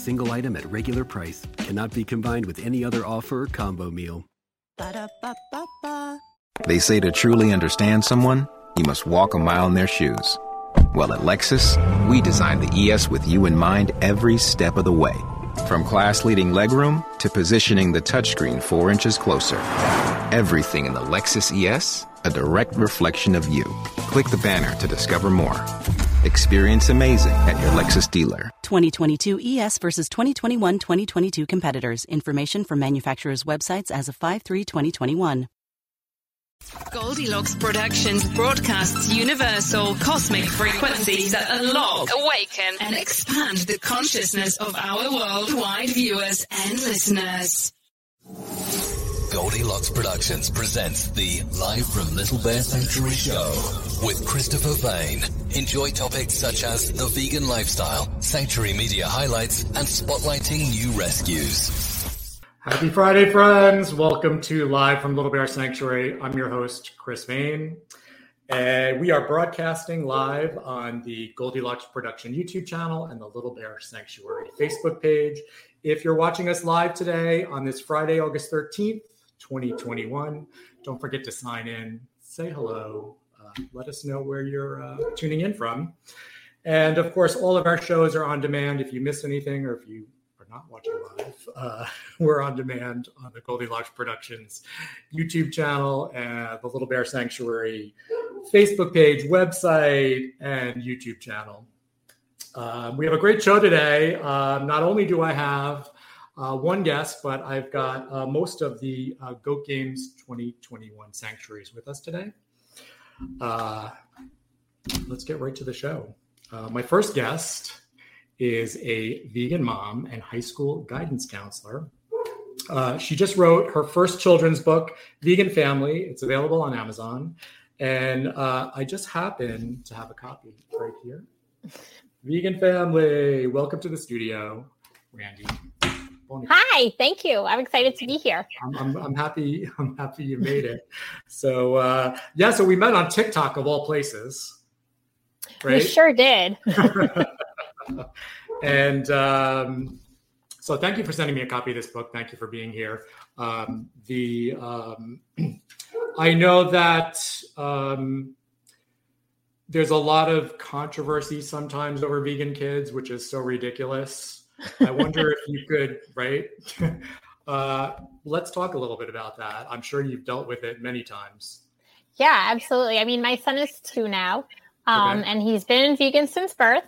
Single item at regular price cannot be combined with any other offer or combo meal. Ba-da-ba-ba-ba. They say to truly understand someone, you must walk a mile in their shoes. Well, at Lexus, we designed the ES with you in mind every step of the way. From class leading legroom to positioning the touchscreen four inches closer. Everything in the Lexus ES, a direct reflection of you. Click the banner to discover more. Experience amazing at your Lexus dealer. 2022 ES versus 2021 2022 competitors. Information from manufacturers' websites as of 5 3 2021. Goldilocks Productions broadcasts universal cosmic frequencies that unlock, awaken, and expand the consciousness of our worldwide viewers and listeners. Goldilocks Productions presents the Live from Little Bear Sanctuary show with Christopher Vane. Enjoy topics such as the vegan lifestyle, sanctuary media highlights, and spotlighting new rescues. Happy Friday, friends. Welcome to Live from Little Bear Sanctuary. I'm your host, Chris Vane. And we are broadcasting live on the Goldilocks Production YouTube channel and the Little Bear Sanctuary Facebook page. If you're watching us live today on this Friday, August 13th, 2021, don't forget to sign in, say hello, uh, let us know where you're uh, tuning in from. And of course, all of our shows are on demand. If you miss anything or if you are not watching live, uh, we're on demand on the Goldilocks Productions YouTube channel the Little Bear Sanctuary Facebook page, website, and YouTube channel. Um, we have a great show today. Um, not only do I have uh, one guest, but I've got uh, most of the uh, Goat Games 2021 sanctuaries with us today. Uh, let's get right to the show. Uh, my first guest is a vegan mom and high school guidance counselor. Uh, she just wrote her first children's book, Vegan Family. It's available on Amazon. And I just happen to have a copy right here. Vegan Family, welcome to the studio, Randy. Hi, thank you. I'm excited to be here. I'm, I'm, I'm happy. I'm happy you made it. So uh, yeah, so we met on TikTok of all places, We right? sure did. and um, so thank you for sending me a copy of this book. Thank you for being here. Um, the um, I know that um, there's a lot of controversy sometimes over vegan kids, which is so ridiculous. I wonder if you could, right? uh, let's talk a little bit about that. I'm sure you've dealt with it many times. Yeah, absolutely. I mean, my son is two now, um, okay. and he's been vegan since birth.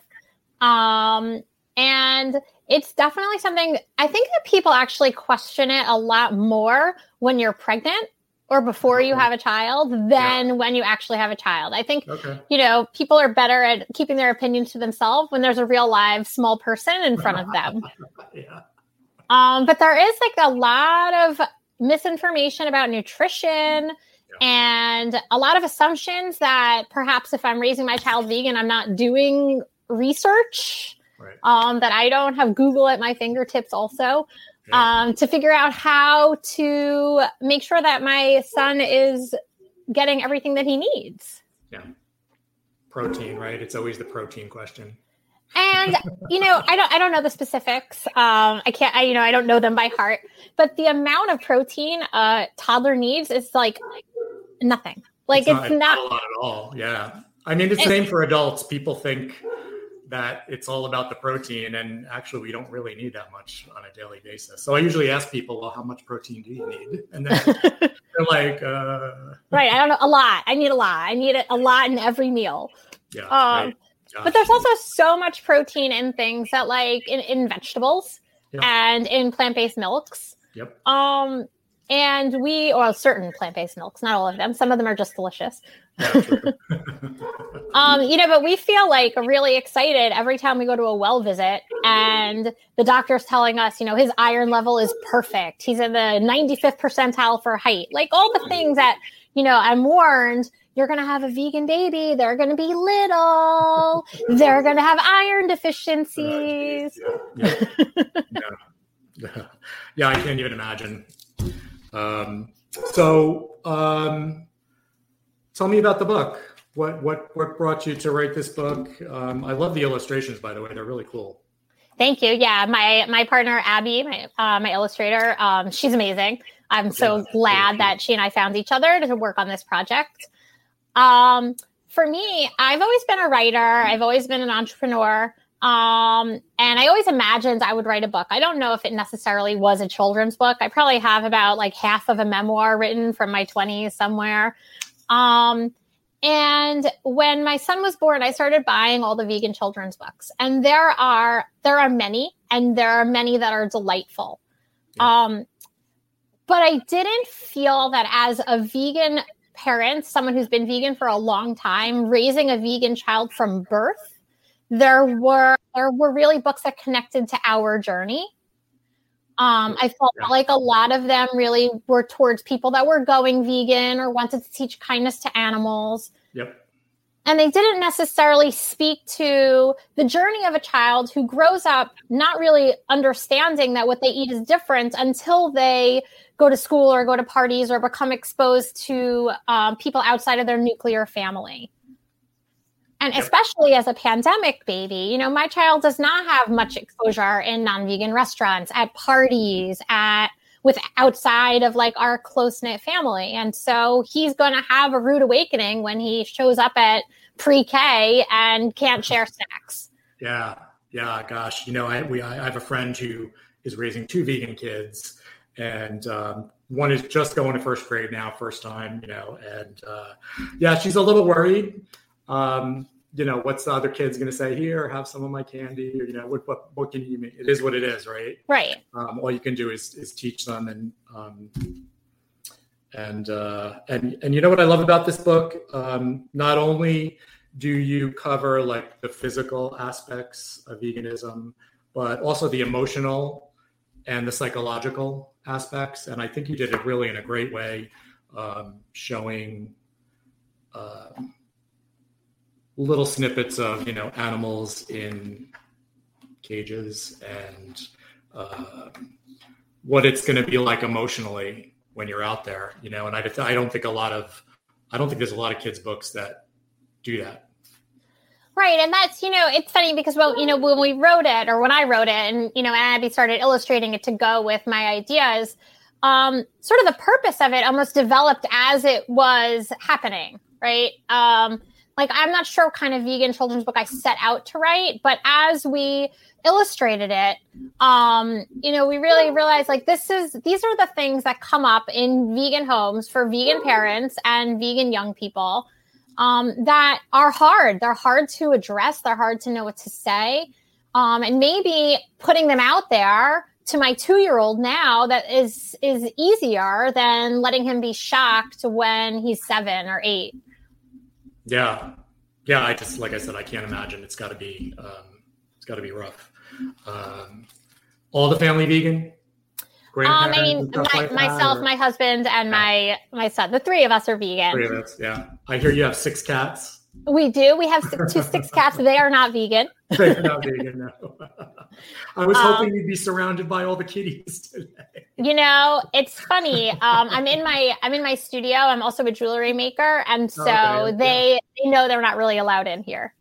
Um, and it's definitely something I think that people actually question it a lot more when you're pregnant or before you have a child than yeah. when you actually have a child. I think, okay. you know, people are better at keeping their opinions to themselves when there's a real live small person in front of them. yeah. Um, but there is like a lot of misinformation about nutrition yeah. and a lot of assumptions that perhaps if I'm raising my child vegan, I'm not doing research. Right. Um, that I don't have Google at my fingertips also um, to figure out how to make sure that my son is getting everything that he needs. Yeah. Protein, right? It's always the protein question. And you know, I don't I don't know the specifics. Um, I can't I you know, I don't know them by heart, but the amount of protein a toddler needs is like nothing. Like it's, it's not, not, a lot at all. Yeah. I mean, it's the same for adults. People think that it's all about the protein and actually we don't really need that much on a daily basis. So i usually ask people well how much protein do you need? And then they're like uh... right i don't know a lot. I need a lot. I need it a lot in every meal. Yeah um, right. but there's also so much protein in things that like in, in vegetables yep. and in plant-based milks. Yep. Um and we or certain plant-based milks not all of them. Some of them are just delicious um, you know, but we feel like really excited every time we go to a well visit and the doctor's telling us, you know, his iron level is perfect. He's in the 95th percentile for height. Like all the things that, you know, I'm warned you're going to have a vegan baby. They're going to be little. They're going to have iron deficiencies. Uh, yeah, yeah, yeah. yeah, I can't even imagine. Um, so, um, tell me about the book. What what what brought you to write this book? Um, I love the illustrations, by the way; they're really cool. Thank you. Yeah, my my partner Abby, my uh, my illustrator, um, she's amazing. I'm so yeah, glad that she and I found each other to work on this project. Um, for me, I've always been a writer. I've always been an entrepreneur. Um, and I always imagined I would write a book. I don't know if it necessarily was a children's book. I probably have about like half of a memoir written from my 20s somewhere. Um, and when my son was born, I started buying all the vegan children's books. And there are there are many, and there are many that are delightful. Yeah. Um, but I didn't feel that as a vegan parent, someone who's been vegan for a long time, raising a vegan child from birth, there were there were really books that connected to our journey. Um, I felt yeah. like a lot of them really were towards people that were going vegan or wanted to teach kindness to animals. Yep. And they didn't necessarily speak to the journey of a child who grows up not really understanding that what they eat is different until they go to school or go to parties or become exposed to um, people outside of their nuclear family. And especially as a pandemic baby, you know, my child does not have much exposure in non-vegan restaurants, at parties, at with outside of like our close knit family. And so he's going to have a rude awakening when he shows up at pre K and can't share snacks. Yeah. Yeah. Gosh, you know, I, we, I have a friend who is raising two vegan kids and, um, one is just going to first grade now, first time, you know, and, uh, yeah, she's a little worried. Um, you know, what's the other kid's going to say here? Have some of my candy, or you know, what what what can you make? It is what it is, right? Right. Um, all you can do is is teach them, and um, and uh, and and you know what I love about this book? Um, not only do you cover like the physical aspects of veganism, but also the emotional and the psychological aspects. And I think you did it really in a great way, um, showing. Uh, little snippets of you know animals in cages and uh, what it's going to be like emotionally when you're out there you know and I, I don't think a lot of i don't think there's a lot of kids books that do that Right. And that's, you know, it's funny because, well, you know, when we wrote it or when I wrote it and, you know, Abby started illustrating it to go with my ideas, um, sort of the purpose of it almost developed as it was happening. Right. Um, like I'm not sure what kind of vegan children's book I set out to write, but as we illustrated it, um, you know, we really realized like this is these are the things that come up in vegan homes for vegan parents and vegan young people um, that are hard. They're hard to address. They're hard to know what to say. Um, and maybe putting them out there to my two year old now that is is easier than letting him be shocked when he's seven or eight. Yeah, yeah. I just like I said, I can't imagine. It's got to be um, it's got to be rough. Um, all the family vegan. Um, I mean, my, like myself, or? my husband, and yeah. my my son. The three of us are vegan. Three of us, yeah. I hear you have six cats. We do. We have six, two six cats. They are not vegan. They're not vegan. No. I was hoping um, you'd be surrounded by all the kitties today. You know, it's funny. Um, I'm in my I'm in my studio. I'm also a jewelry maker, and so okay, they yeah. they know they're not really allowed in here.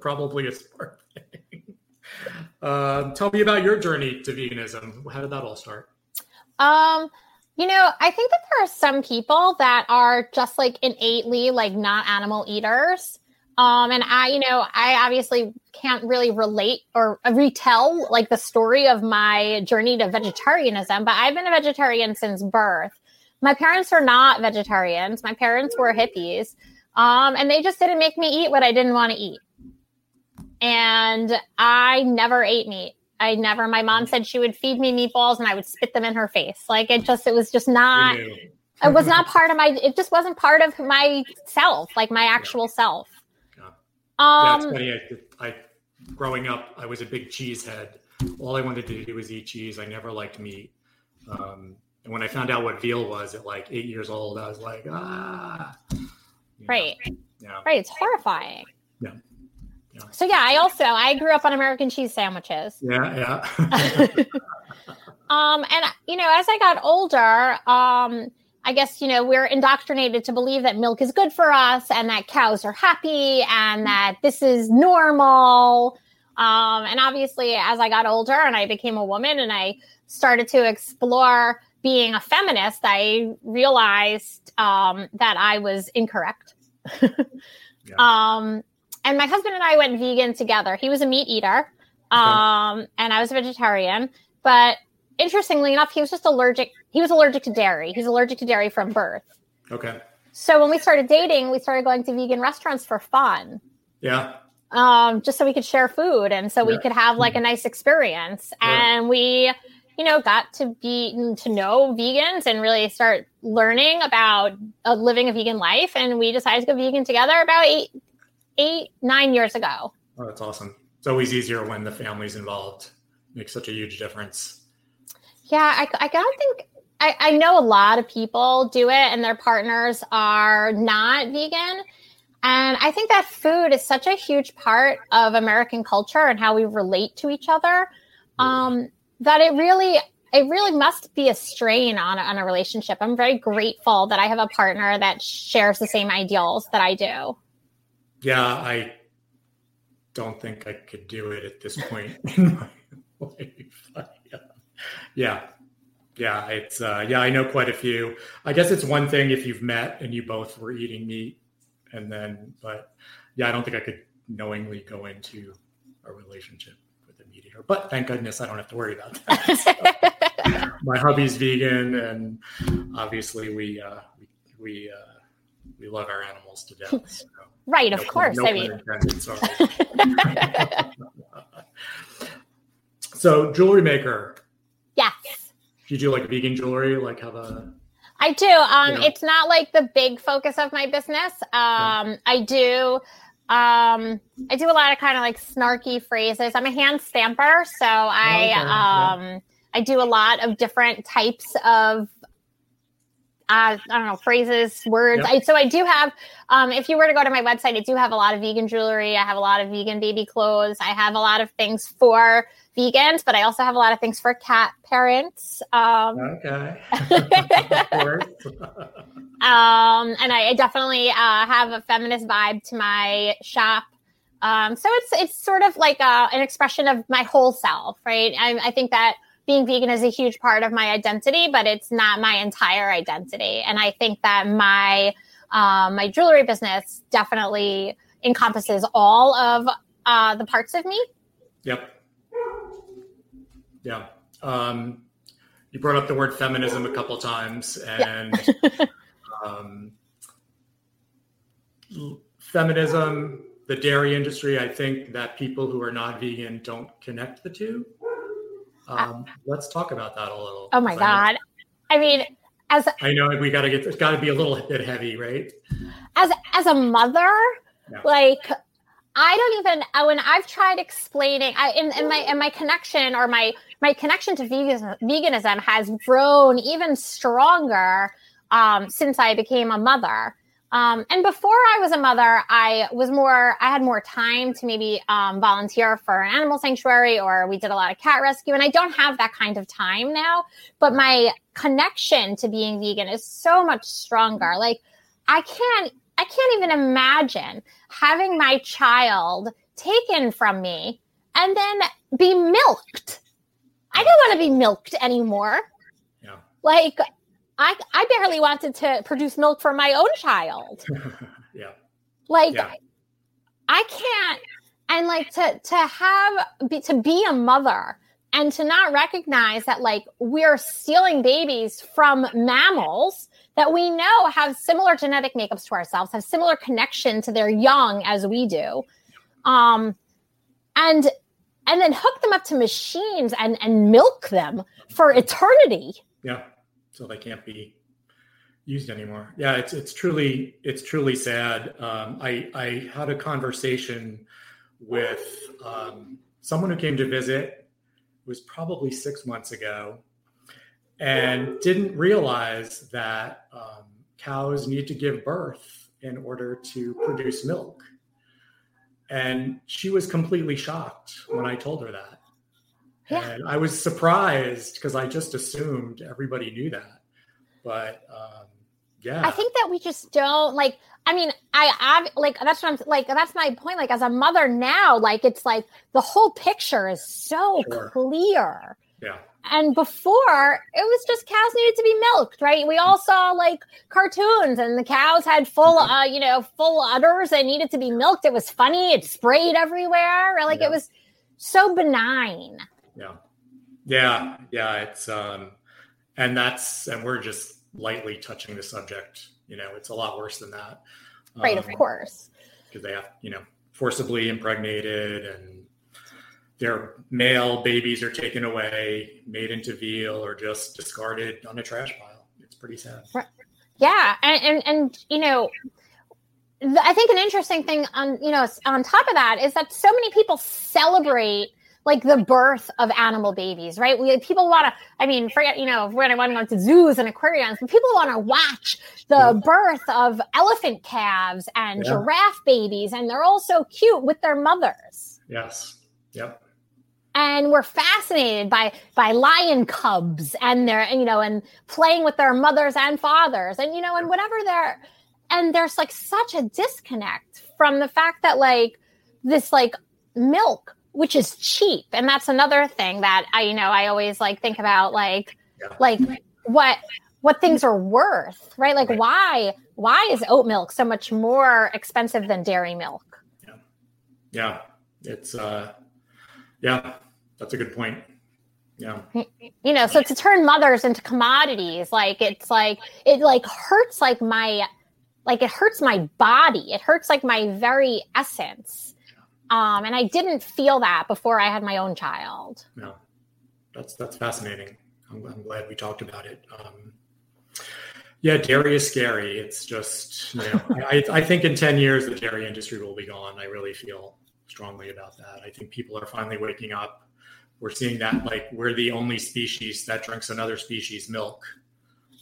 Probably a smart thing. Uh, tell me about your journey to veganism. How did that all start? Um, you know, I think that there are some people that are just like innately like not animal eaters. Um, and I, you know, I obviously can't really relate or retell like the story of my journey to vegetarianism, but I've been a vegetarian since birth. My parents are not vegetarians. My parents were hippies. Um, and they just didn't make me eat what I didn't want to eat. And I never ate meat. I never. My mom said she would feed me meatballs and I would spit them in her face. Like it just, it was just not. it was not part of my. It just wasn't part of my self, like my actual yeah. self. Yeah. Um, funny. I, I, growing up, I was a big cheese head. All I wanted to do was eat cheese. I never liked meat. Um, and when I found out what veal was at like eight years old, I was like, ah. Right. Yeah. Right. It's horrifying. Yeah. So yeah, I also I grew up on American cheese sandwiches. Yeah, yeah. um, and you know, as I got older, um, I guess you know we're indoctrinated to believe that milk is good for us and that cows are happy and that this is normal. Um, and obviously, as I got older and I became a woman and I started to explore being a feminist, I realized um, that I was incorrect. yeah. Um, and my husband and I went vegan together. He was a meat eater, um, okay. and I was a vegetarian. But interestingly enough, he was just allergic. He was allergic to dairy. He's allergic to dairy from birth. Okay. So when we started dating, we started going to vegan restaurants for fun. Yeah. Um, just so we could share food and so yeah. we could have like a nice experience. Yeah. And we, you know, got to be to know vegans and really start learning about uh, living a vegan life. And we decided to go vegan together about eight eight, nine years ago. Oh, that's awesome. It's always easier when the family's involved. Makes such a huge difference. Yeah, I, I don't think I, I know a lot of people do it and their partners are not vegan. And I think that food is such a huge part of American culture and how we relate to each other um, that it really it really must be a strain on, on a relationship. I'm very grateful that I have a partner that shares the same ideals that I do yeah, I don't think I could do it at this point in my life. yeah. yeah. Yeah, it's uh, yeah, I know quite a few. I guess it's one thing if you've met and you both were eating meat, and then, but yeah, I don't think I could knowingly go into a relationship with a meat eater. But thank goodness I don't have to worry about that. So, my hubby's vegan, and obviously we uh, we, we uh, we love our animals to death. So, right, of no, course. No I mean, so jewelry maker. Yes. Do you do like vegan jewelry? Like have a I do. Um, yeah. It's not like the big focus of my business. Um, yeah. I do. Um, I do a lot of kind of like snarky phrases. I'm a hand stamper, so I okay. um, yeah. I do a lot of different types of uh, I don't know, phrases, words. Yep. I, so I do have, um, if you were to go to my website, I do have a lot of vegan jewelry. I have a lot of vegan baby clothes. I have a lot of things for vegans, but I also have a lot of things for cat parents. Um, okay. um, and I, I definitely uh, have a feminist vibe to my shop. Um, so it's it's sort of like a, uh, an expression of my whole self, right? I, I think that being vegan is a huge part of my identity, but it's not my entire identity. And I think that my Um, my jewelry business definitely encompasses all of uh, the parts of me. Yep. Yeah. Um, you brought up the word feminism a couple times, and yeah. um, feminism, the dairy industry. I think that people who are not vegan don't connect the two. Um, let's talk about that a little. Oh my god! I mean, as I know we got to get it's got to be a little bit heavy, right? As as a mother, yeah. like I don't even when I've tried explaining I in, in my in my connection or my my connection to veganism, veganism has grown even stronger um, since I became a mother. Um, and before I was a mother, I was more, I had more time to maybe um, volunteer for an animal sanctuary or we did a lot of cat rescue. And I don't have that kind of time now, but my connection to being vegan is so much stronger. Like I can't, I can't even imagine having my child taken from me and then be milked. I don't want to be milked anymore. Yeah. Like I I barely wanted to produce milk for my own child. yeah. Like yeah. I can't and like to to have be, to be a mother and to not recognize that like we're stealing babies from mammals that we know have similar genetic makeups to ourselves, have similar connection to their young as we do. Um and and then hook them up to machines and and milk them for eternity. Yeah so they can't be used anymore. Yeah, it's it's truly it's truly sad. Um, I I had a conversation with um, someone who came to visit. It was probably six months ago, and didn't realize that um, cows need to give birth in order to produce milk. And she was completely shocked when I told her that. Yeah. And I was surprised because I just assumed everybody knew that. But um, yeah. I think that we just don't like I mean, I have like that's what I'm like that's my point. Like as a mother now, like it's like the whole picture is so sure. clear. Yeah. And before it was just cows needed to be milked, right? We all saw like cartoons and the cows had full, mm-hmm. uh, you know, full udders and needed to be milked. It was funny. It sprayed everywhere. Like yeah. it was so benign. Yeah. Yeah. Yeah. It's, um, and that's, and we're just lightly touching the subject. You know, it's a lot worse than that. Right. Um, of course. Because they have, you know, forcibly impregnated and their male babies are taken away, made into veal, or just discarded on a trash pile. It's pretty sad. Right. Yeah. And, and, and, you know, I think an interesting thing on, you know, on top of that is that so many people celebrate like the birth of animal babies, right? We people want to. I mean, forget you know when I want to go to zoos and aquariums, but people want to watch the yeah. birth of elephant calves and yeah. giraffe babies, and they're all so cute with their mothers. Yes. Yep. And we're fascinated by by lion cubs and their you know and playing with their mothers and fathers and you know and whatever they're and there's like such a disconnect from the fact that like this like milk which is cheap. And that's another thing that I, you know, I always like think about like, yeah. like what, what things are worth, right? Like right. why, why is oat milk so much more expensive than dairy milk? Yeah. Yeah. It's, uh, yeah, that's a good point. Yeah. You know, so to turn mothers into commodities, like it's like, it like hurts like my, like it hurts my body. It hurts like my very essence um, and I didn't feel that before I had my own child. No, that's that's fascinating. I'm, I'm glad we talked about it. Um, yeah, dairy is scary. It's just, you know, I, I think in 10 years, the dairy industry will be gone. I really feel strongly about that. I think people are finally waking up. We're seeing that like we're the only species that drinks another species milk.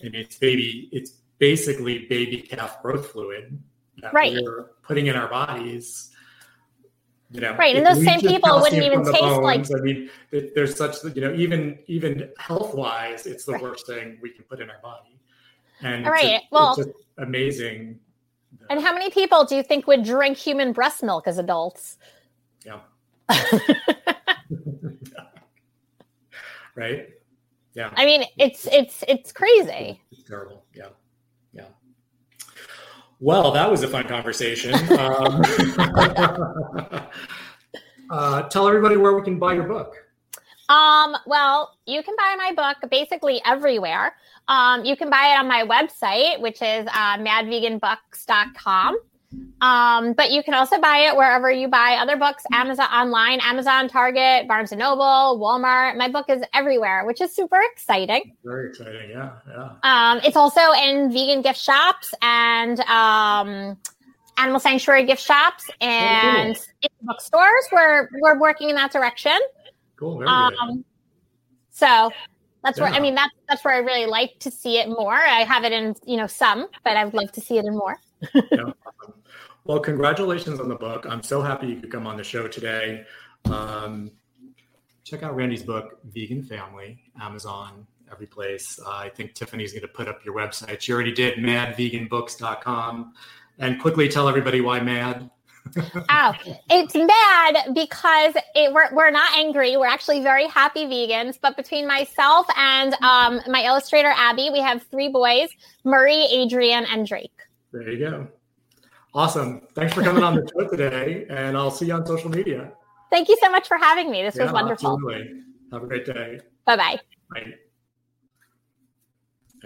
And it's baby, it's basically baby calf growth fluid that right. we're putting in our bodies you know, right, and those same people wouldn't even taste bones, like. I mean, it, there's such you know, even even health wise, it's the right. worst thing we can put in our body. And all right, well, amazing. And how many people do you think would drink human breast milk as adults? Yeah. right. Yeah. I mean, it's it's it's crazy. It's terrible. Yeah. Yeah. Well, that was a fun conversation. Um, uh, tell everybody where we can buy your book. Um, well, you can buy my book basically everywhere. Um, you can buy it on my website, which is uh, madveganbooks.com. Um, but you can also buy it wherever you buy other books, Amazon online, Amazon, Target, Barnes and Noble, Walmart. My book is everywhere, which is super exciting. Very exciting, yeah, yeah. Um, it's also in vegan gift shops and um, animal sanctuary gift shops and oh, cool. bookstores. We're we're working in that direction. Cool, very um. So that's yeah. where I mean that's that's where I really like to see it more. I have it in you know some, but I'd love to see it in more. yeah. Well, congratulations on the book. I'm so happy you could come on the show today. Um, check out Randy's book, Vegan Family, Amazon, every place. Uh, I think Tiffany's going to put up your website. She already did, madveganbooks.com. And quickly tell everybody why mad. oh, it's mad because it, we're, we're not angry. We're actually very happy vegans. But between myself and um, my illustrator, Abby, we have three boys Murray, Adrian, and Drake. There you go. Awesome. Thanks for coming on the show today, and I'll see you on social media. Thank you so much for having me. This yeah, was wonderful. Absolutely. Have a great day. Bye-bye. Bye.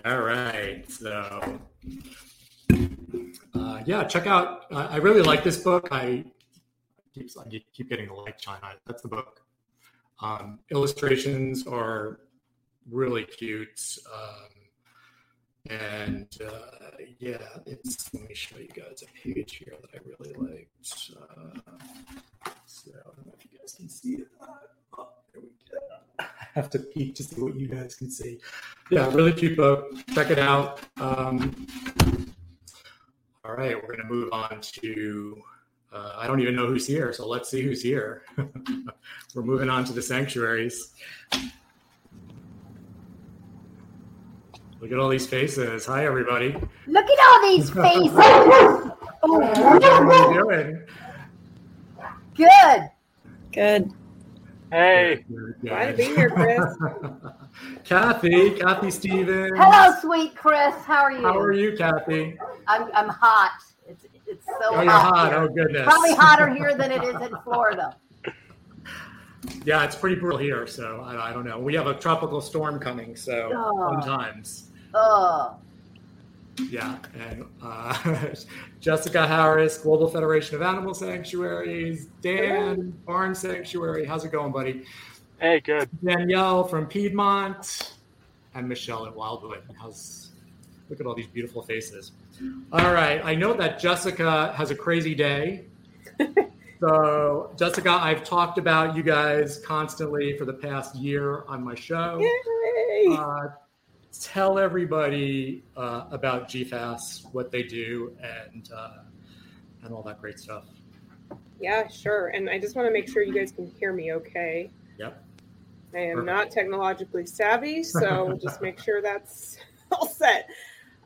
All right. So, uh, yeah, check out. Uh, I really like this book. I keep I keep getting the like China. That's the book. Um, illustrations are really cute. Um, and uh, yeah, it's let me show you guys a page here that I really liked. Uh, so I don't know if you guys can see it. Oh, there we go. I have to peek to see what you guys can see. Yeah, really cute book. Check it out. Um, all right, we're going to move on to. Uh, I don't even know who's here, so let's see who's here. we're moving on to the sanctuaries. Look at all these faces. Hi, everybody. Look at all these faces. oh. What are you doing? Good. Good. Hey. Glad to be here, Chris. Kathy, Kathy Stevens. Hello, sweet Chris. How are you? How are you, Kathy? I'm, I'm hot. It's, it's so oh, hot. You're hot. Here. Oh, goodness. Probably hotter here than it is in Florida. Yeah, it's pretty brutal here. So I, I, don't know. We have a tropical storm coming. So oh. fun times. Oh. Yeah, and uh, Jessica Harris, Global Federation of Animal Sanctuaries, Dan, Barn Sanctuary. How's it going, buddy? Hey, good. Danielle from Piedmont, and Michelle at Wildwood. How's look at all these beautiful faces. All right, I know that Jessica has a crazy day. So, Jessica, I've talked about you guys constantly for the past year on my show. Uh, tell everybody uh, about GFAS, what they do, and uh, and all that great stuff. Yeah, sure. And I just want to make sure you guys can hear me okay. Yep. I am Perfect. not technologically savvy, so just make sure that's all set.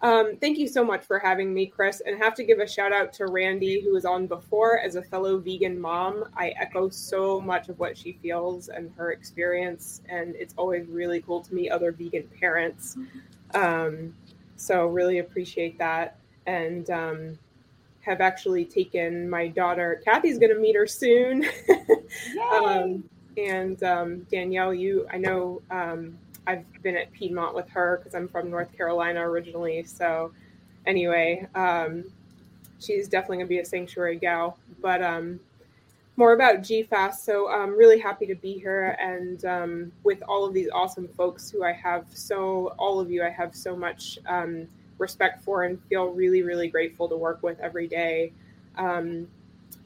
Um, thank you so much for having me, Chris. And have to give a shout out to Randy, who was on before as a fellow vegan mom. I echo so much of what she feels and her experience. And it's always really cool to meet other vegan parents. Um, so, really appreciate that. And um, have actually taken my daughter, Kathy's going to meet her soon. Um, and um, Danielle, you, I know um, I've been at Piedmont with her because I'm from North Carolina originally. So, anyway, um, she's definitely going to be a sanctuary gal. But um, more about GFAS. So, I'm really happy to be here and um, with all of these awesome folks who I have so, all of you, I have so much um, respect for and feel really, really grateful to work with every day. Um,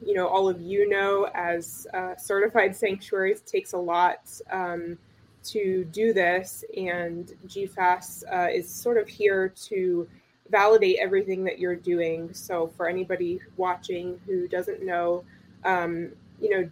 you know, all of you know, as uh, certified sanctuaries, takes a lot. Um, to do this, and GFAS uh, is sort of here to validate everything that you're doing. So, for anybody watching who doesn't know, um, you know,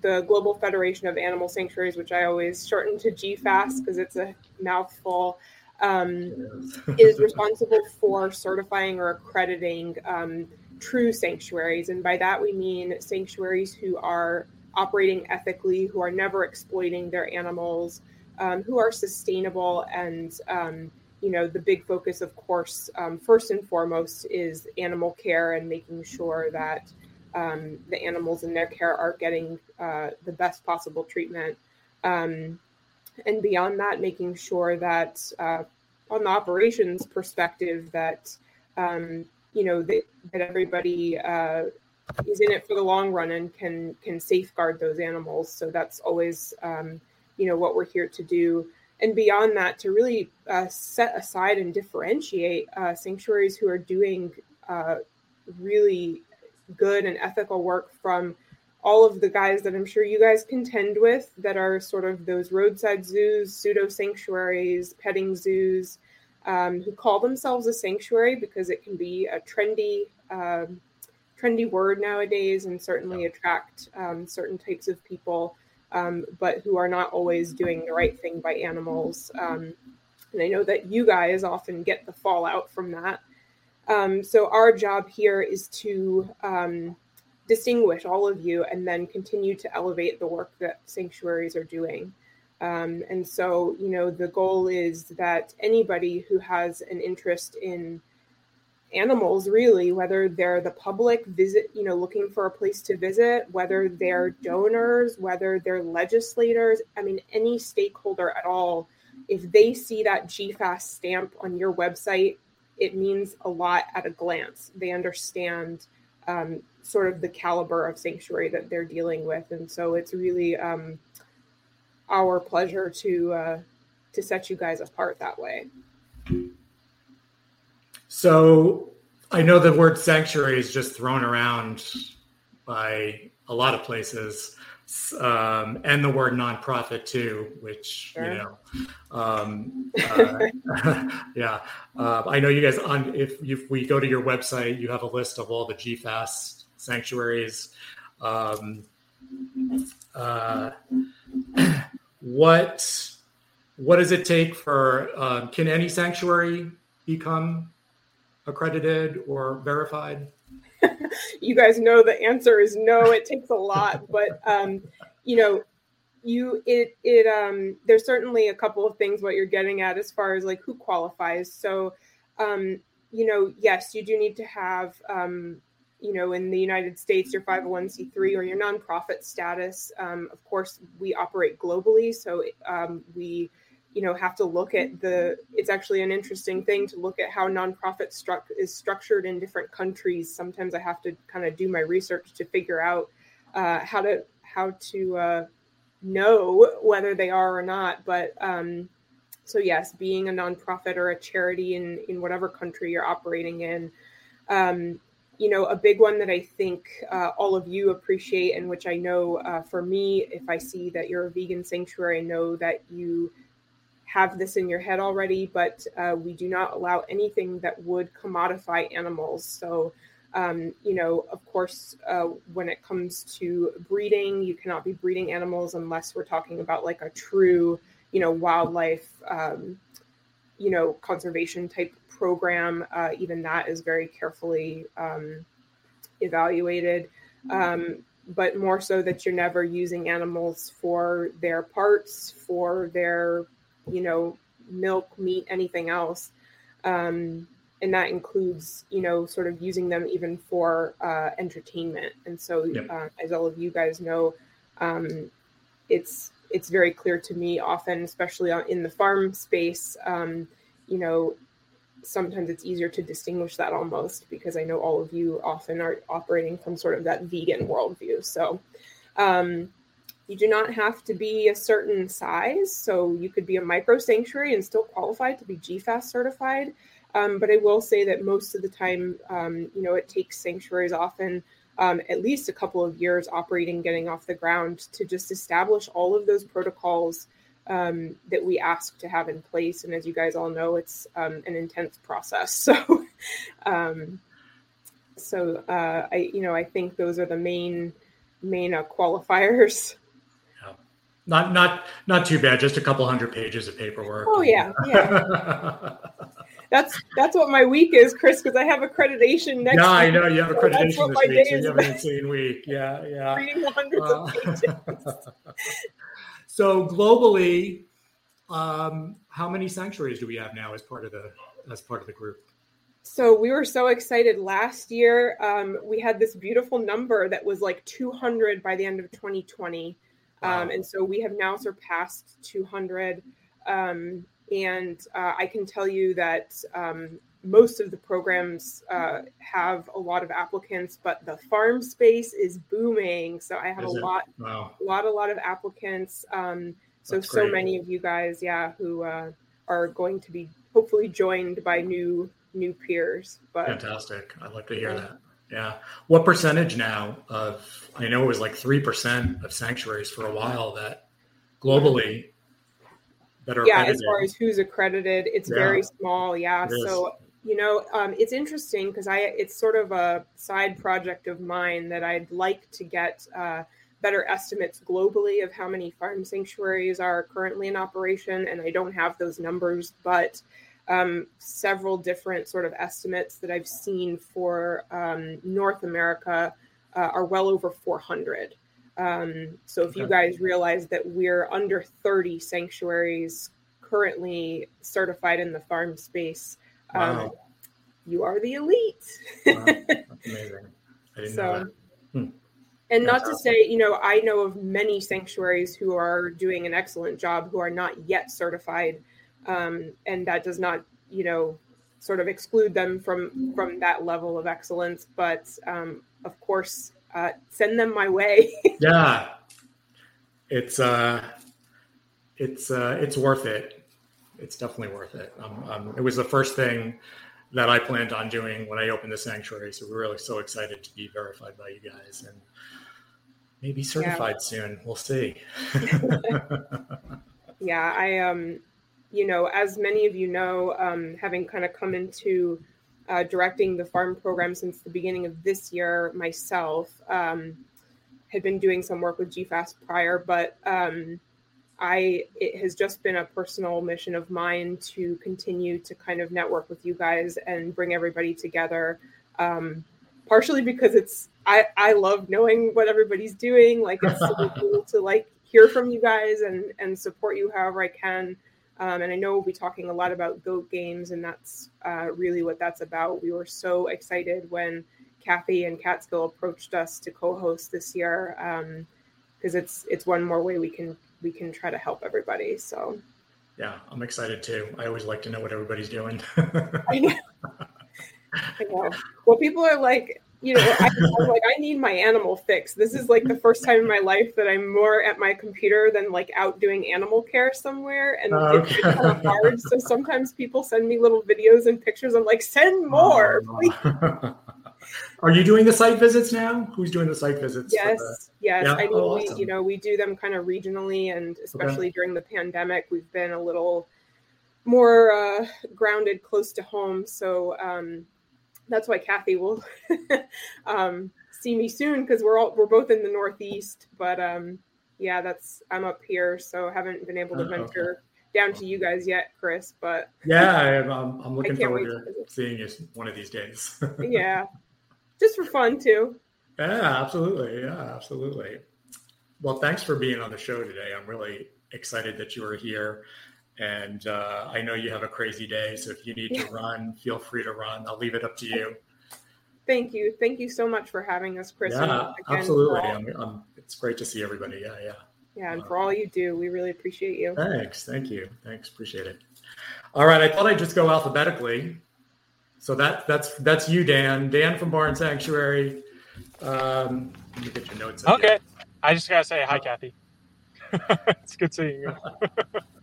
the Global Federation of Animal Sanctuaries, which I always shorten to GFAS because it's a mouthful, um, is responsible for certifying or accrediting um, true sanctuaries. And by that, we mean sanctuaries who are operating ethically, who are never exploiting their animals, um, who are sustainable and um, you know, the big focus, of course, um, first and foremost, is animal care and making sure that um, the animals in their care are getting uh, the best possible treatment. Um, and beyond that, making sure that uh, on the operations perspective, that um, you know that, that everybody uh, is in it for the long run and can can safeguard those animals. So that's always um, you know what we're here to do. And beyond that, to really uh, set aside and differentiate uh, sanctuaries who are doing uh, really good and ethical work from all of the guys that I'm sure you guys contend with that are sort of those roadside zoos, pseudo sanctuaries, petting zoos, um, who call themselves a sanctuary because it can be a trendy, um, trendy word nowadays and certainly attract um, certain types of people, um, but who are not always doing the right thing by animals. Um, and I know that you guys often get the fallout from that. Um, so our job here is to distinguish all of you and then continue to elevate the work that sanctuaries are doing. Um, and so, you know, the goal is that anybody who has an interest in animals, really, whether they're the public visit, you know, looking for a place to visit, whether they're donors, whether they're legislators, I mean, any stakeholder at all, if they see that GFAS stamp on your website, it means a lot at a glance. They understand um, sort of the caliber of sanctuary that they're dealing with. And so it's really, um, our pleasure to uh, to set you guys apart that way. So I know the word sanctuary is just thrown around by a lot of places, um, and the word nonprofit too, which sure. you know, um, uh, yeah. Uh, I know you guys on if, if we go to your website, you have a list of all the GFAS sanctuaries. Um, uh, what what does it take for um, can any sanctuary become accredited or verified you guys know the answer is no it takes a lot but um, you know you it it um there's certainly a couple of things what you're getting at as far as like who qualifies so um you know yes you do need to have um you know, in the United States, your 501c3 or your nonprofit status. Um, of course, we operate globally, so um, we, you know, have to look at the. It's actually an interesting thing to look at how nonprofit struck is structured in different countries. Sometimes I have to kind of do my research to figure out uh, how to how to uh, know whether they are or not. But um, so yes, being a nonprofit or a charity in in whatever country you're operating in. Um, you know, a big one that I think uh, all of you appreciate, and which I know uh, for me, if I see that you're a vegan sanctuary, I know that you have this in your head already, but uh, we do not allow anything that would commodify animals. So, um, you know, of course, uh, when it comes to breeding, you cannot be breeding animals unless we're talking about like a true, you know, wildlife, um, you know, conservation type program, uh, even that is very carefully um, evaluated. Um, but more so that you're never using animals for their parts, for their, you know, milk, meat, anything else. Um, and that includes, you know, sort of using them even for uh, entertainment. And so, yep. uh, as all of you guys know, um, it's it's very clear to me often, especially in the farm space, um, you know, sometimes it's easier to distinguish that almost because I know all of you often are operating from sort of that vegan worldview. So um, you do not have to be a certain size. So you could be a micro sanctuary and still qualify to be GFAS certified. Um, but I will say that most of the time, um, you know, it takes sanctuaries often um, at least a couple of years operating, getting off the ground to just establish all of those protocols um, that we ask to have in place. And as you guys all know, it's um, an intense process. So, um, so uh, I, you know, I think those are the main main uh, qualifiers. Not not not too bad. Just a couple hundred pages of paperwork. Oh yeah, yeah. that's that's what my week is, Chris, because I have accreditation next. Yeah, I know you have accreditation so this week. So you have an insane week. Yeah, yeah. Reading hundreds uh, of pages. So globally, um, how many sanctuaries do we have now as part of the as part of the group? So we were so excited last year. Um, we had this beautiful number that was like 200 by the end of 2020, um, and so we have now surpassed 200. Um, and uh, I can tell you that um, most of the programs uh, have a lot of applicants, but the farm space is booming. So I have Is a it? lot, Wow. a lot, a lot of applicants. Um, so That's so great. many of you guys, yeah, who uh, are going to be hopefully joined by new new peers. But Fantastic. I'd like to hear Yeah. that. Yeah. What percentage now of, I know it was like 3% of sanctuaries for a while that globally that are yeah, as far as who's accredited, it's Yeah. very small. Yeah, so you know, um, it's interesting because I it's sort of a side project of mine that I'd like to get uh, better estimates globally of how many farm sanctuaries are currently in operation, and I don't have those numbers, but um, several different sort of estimates that I've seen for um, North America uh, are well over 400. Um, so if you guys realize that we're under 30 sanctuaries currently certified in the farm space, um, Wow. you are the elite. Wow. That's amazing. I didn't know So-. Hmm. And not to say, you know, I know of many sanctuaries who are doing an excellent job who are not yet certified, um, and that does not, you know, sort of exclude them from from that level of excellence. But um, of course, uh, send them my way. yeah. It's uh it's uh it's worth it. It's definitely worth it. Um, um, it was the first thing that i planned on doing when i opened the sanctuary so we're really so excited to be verified by you guys and maybe certified soon. We'll see. Yeah i um you know as many of you know um having kind of come into uh, directing the farm program since the beginning of this year myself um had been doing some work with GFAS prior but um i it has just been a personal mission of mine to continue to kind of network with you guys and bring everybody together um partially because it's i i love knowing what everybody's doing like it's so cool to like hear from you guys and and support you however i can um, and i know we'll be talking a lot about goat games and that's uh, really what that's about we were so excited when kathy and catskill approached us to co-host this year because it's it's one more way we can we can try to help everybody so yeah i'm excited too i always like to know what everybody's doing I know. I know. Well, people are like, you know, I, I'm like, I need my animal fix. This is like the first time in my life that I'm more at my computer than like out doing animal care somewhere, and Oh, it's okay. kind of hard. So sometimes people send me little videos and pictures. I'm like, send more, please. are you doing the site visits now who's doing the site visits Yes, the- yes. Yeah? I mean, Oh, we, you know, we do them kind of regionally, and especially during the pandemic, we've been a little more uh, grounded close to home. So um, that's why Kathy will um, see me soon because we're all we're both in the Northeast. But um, yeah, that's I'm up here, so haven't been able to Oh, okay. venture down to you guys yet, Chris. But yeah I'm, I'm, I'm looking forward to to seeing you one of these days yeah, just for fun too. Yeah, absolutely. Yeah, absolutely. Well, thanks for being on the show today. I'm really excited that you are here. And uh, I know you have a crazy day. So if you need to run, feel free to run. I'll leave it up to you. Thank you, thank you so much for having us, Chris. yeah, absolutely. all- I'm, I'm, it's great to see everybody. Yeah, yeah. Yeah, and for all you do, we really appreciate you. Thanks. Thank you. Thanks. Appreciate it. All right. I thought I'd just go alphabetically. So that that's that's you, Dan. Dan from Barn Sanctuary. Um, let me get your notes. up Okay. I just gotta say hi, Kathy. it's good seeing you.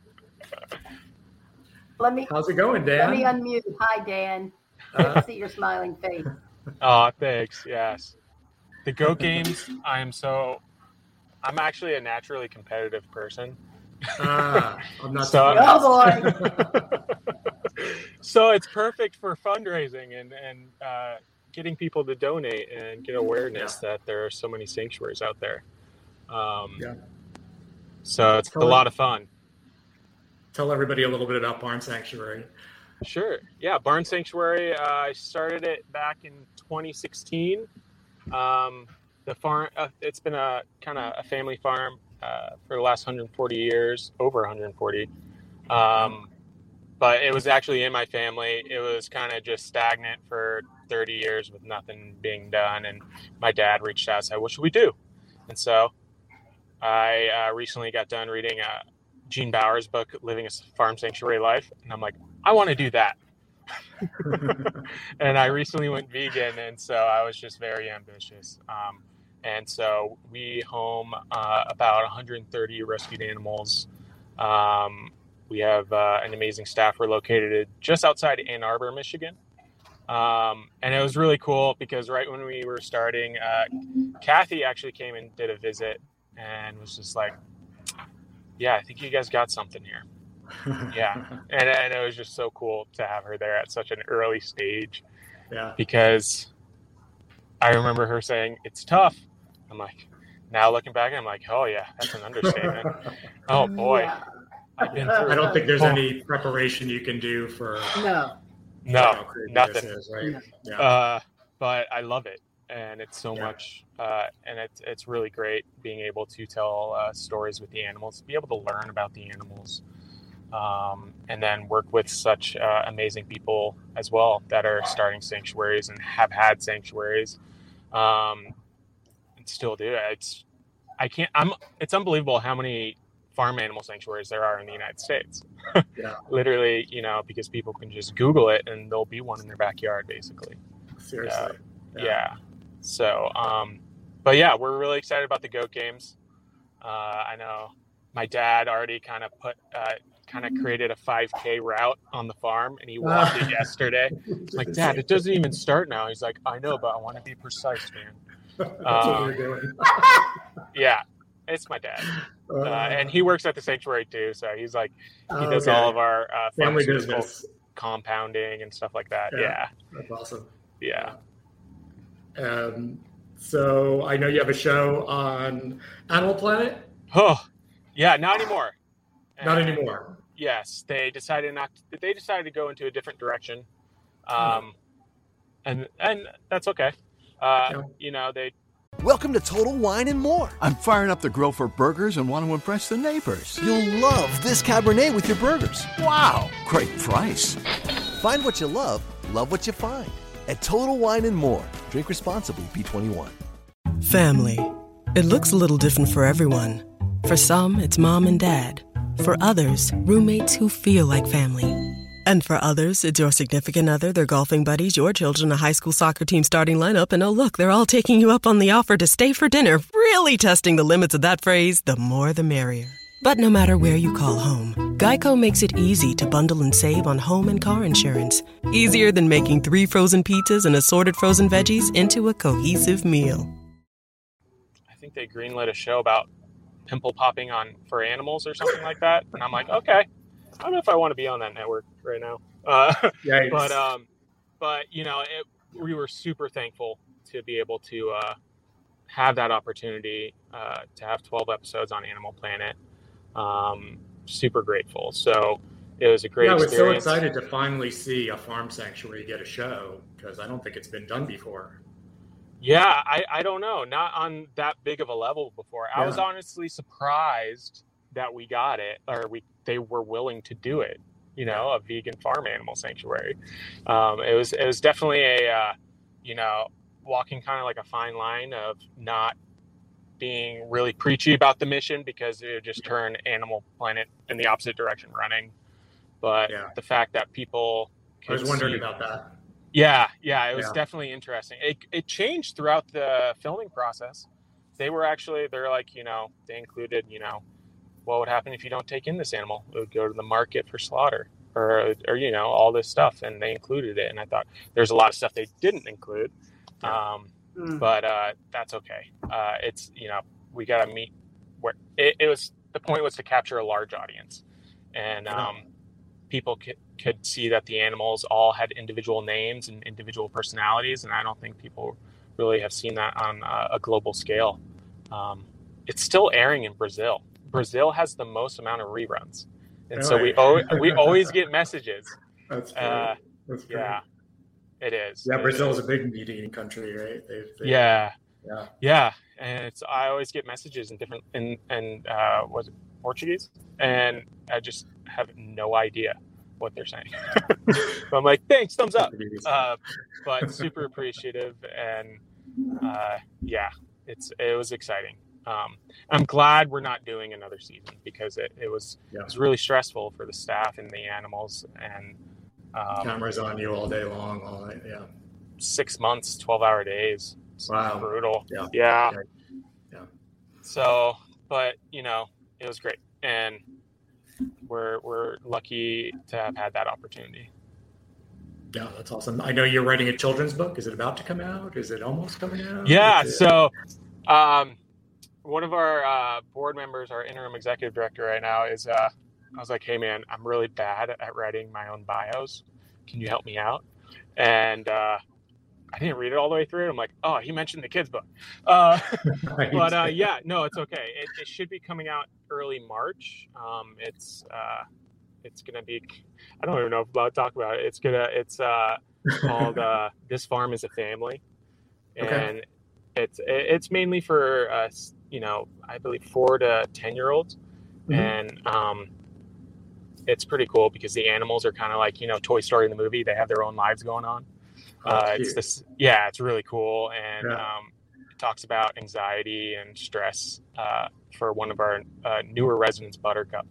Let me How's it going, Dan? let me unmute. Hi, Dan. Good Uh, to see your smiling face. Oh, thanks. Yes. The Goat games, I am so I'm actually a naturally competitive person. Ah, I'm not so, Oh so it's perfect for fundraising and and uh, getting people to donate and get awareness that there are so many sanctuaries out there. Um, Yeah. So it's a lot of fun. Tell everybody a little bit about Barn Sanctuary. Sure. Yeah, Barn Sanctuary. Uh, I started it back in 2016. Um, the farm. Uh, it's been a kind of a family farm uh, for the last 140 years, over 140. Um, but it was actually in my family. It was kind of just stagnant for 30 years with nothing being done. And my dad reached out and said, What should we do? And so I uh, recently got done reading uh, Gene Baur's book, Living a Farm Sanctuary Life. And I'm like, I want to do that. and I recently went vegan. And so I was just very ambitious. Um, and so we home uh, about 130 rescued animals. Um, we have uh, an amazing staff. We're located just outside Ann Arbor, Michigan. Um, and it was really cool because right when we were starting, uh, Kathy actually came and did a visit and was just like, "Yeah, I think you guys got something here." yeah, and, and it was just so cool to have her there at such an early stage. Yeah, because I remember her saying it's tough. I'm like, now looking back, I'm like, oh yeah, that's an understatement. oh boy, Yeah. I've been through. I don't think there's Oh. any preparation you can do for No. No, nothing. is, right? Yeah. Uh, but I love it, and it's so much, uh, and it's it's really great being able to tell uh, stories with the animals, be able to learn about the animals, um, and then work with such uh, amazing people as well that are starting sanctuaries and have had sanctuaries, um, and still do. It's I can't. I'm. It's unbelievable how many farm animal sanctuaries there are in the United States. yeah, Literally, you know, because people can just Google it and there'll be one in their backyard, basically. seriously. Yeah. So, um, but yeah, we're really excited about the goat games. Uh, I know my dad already kind of put, uh, kind of created a 5K route on the farm, and he walked it yesterday. It's like, Dad, it doesn't even start now. He's like, I know, but I want to be precise, man. That's Uh, what we're doing. yeah, it's my dad, uh, and he works at the sanctuary too. So he's like, he Oh, does okay. all of our uh, Family business. compounding and stuff like that. Yeah. Yeah, That's awesome. yeah. Um, so I know you have a show on Animal Planet. Oh, yeah, not anymore. Not And- anymore. Yes, they decided not. They decided to go into a different direction, Hmm. um, and and that's okay. Uh, You know, they Welcome to Total Wine and More. I'm firing up the grill for burgers and want to impress the neighbors. You'll love this Cabernet with your burgers. Wow, great price. Find what you love, love what you find at Total Wine and More. Drink responsibly, B21. Family. It looks a little different for everyone. For some, it's mom and dad. For others, roommates who feel like family. And for others, it's your significant other, their golfing buddies, your children, a high school soccer team starting lineup, and oh, look, they're all taking you up on the offer to stay for dinner, really testing the limits of that phrase the more the merrier. But no matter where you call home, Geico makes it easy to bundle and save on home and car insurance. Easier than making three frozen pizzas and assorted frozen veggies into a cohesive meal. I think they greenlit a show about pimple popping on for animals or something like that, and I'm like, okay, I don't know if I want to be on that network right now. Uh, but um, but you know, it, we were super thankful to be able to uh, have that opportunity uh, to have 12 episodes on Animal Planet. Um, super grateful. So it was a great yeah, I was so excited to finally see a farm sanctuary get a show because I don't think it's been done before. Yeah, I, I don't know. Not on that big of a level before. I was honestly surprised that we got it or we they were willing to do it. You know, a vegan farm animal sanctuary. Um, it was it was definitely a uh, you know walking kind of like a fine line of not being really preachy about the mission because it would just turn Animal Planet in the opposite direction running. But the fact that people I was wondering see- about that. yeah, yeah, it was Yeah. definitely interesting. It it changed throughout the filming process. They were actually they're like you know they included you know what would happen if you don't take in this animal? It would go to the market for slaughter or or you know all this stuff, and they included it. And I thought there's a lot of stuff they didn't include, um, Mm. but uh, that's okay. Uh, it's you know we got to meet where it, it was. The point was to capture a large audience, and um, people could, could see that the animals all had individual names and individual personalities, and I don't think people really have seen that on a, a global scale. Um, it's still airing in Brazil. Brazil has the most amount of reruns, and so we Really? al- we always get messages. That's great. Uh, That's great. yeah, it is. Yeah, Brazil is. a big meat eating country, right? They've, they Yeah. Yeah. Yeah, and it's I always get messages in different in and uh, was it Portuguese, and I just have no idea what they're saying. so I'm like, thanks, thumbs up. Uh, but super appreciative, and uh, yeah, it's it was exciting. Um, I'm glad we're not doing another season because it, it was Yeah. it was really stressful for the staff and the animals and um, Cameras on you all day long. All night. Yeah. six months, twelve hour days. It's Wow. brutal. Yeah. yeah. Yeah. So, but you know, it was great, and we're we're lucky to have had that opportunity. Yeah, that's awesome. I know you're writing a children's book. Is it about to come out? Is it almost coming out? Yeah. It- So, um, one of our uh, board members, our interim executive director right now, is. Uh, I was like, "Hey, man, I'm really bad at writing my own bios. Can you help me out?" And uh, I didn't read it all the way through. I'm like, "Oh, he mentioned the kids book." Uh, but uh, yeah, no, it's okay. It, it should be coming out early March. Um, it's uh, it's gonna be. I don't even know if I'm allowed to talk about it. It's gonna. It's uh, called uh, "This Farm Is a Family," and Okay. it's it's mainly for. You know, I believe four to ten year olds, Mhm. and um, it's pretty cool because the animals are kind of like you know Toy Story in the movie. They have their own lives going on. Oh, uh, it's this, yeah, it's really cool, and Yeah. um, it talks about anxiety and stress uh, for one of our uh, newer residents, Buttercup,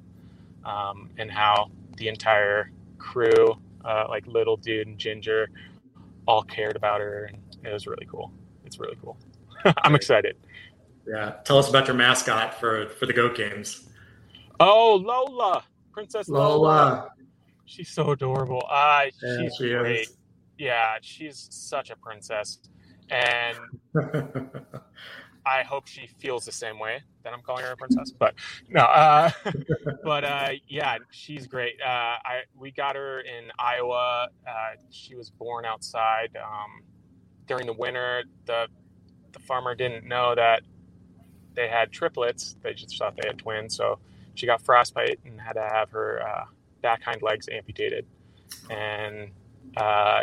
um, and how the entire crew, uh, like Little Dude and Ginger, all cared about her, and it was really cool. It's really cool. I'm excited. Yeah. Tell us about your mascot for for the goat games. Oh, Lola, Princess Lola. Lola. She's so adorable. Uh, Yeah, she's she is. great. Yeah, she's such a princess, and I hope she feels the same way that I'm calling her a princess. But no, uh, but uh, yeah, she's great. Uh, I we got her in Iowa. Uh, she was born outside um, during the winter. The the farmer didn't know that they had triplets. They just thought they had twins. So she got frostbite and had to have her uh, back hind legs amputated. And uh,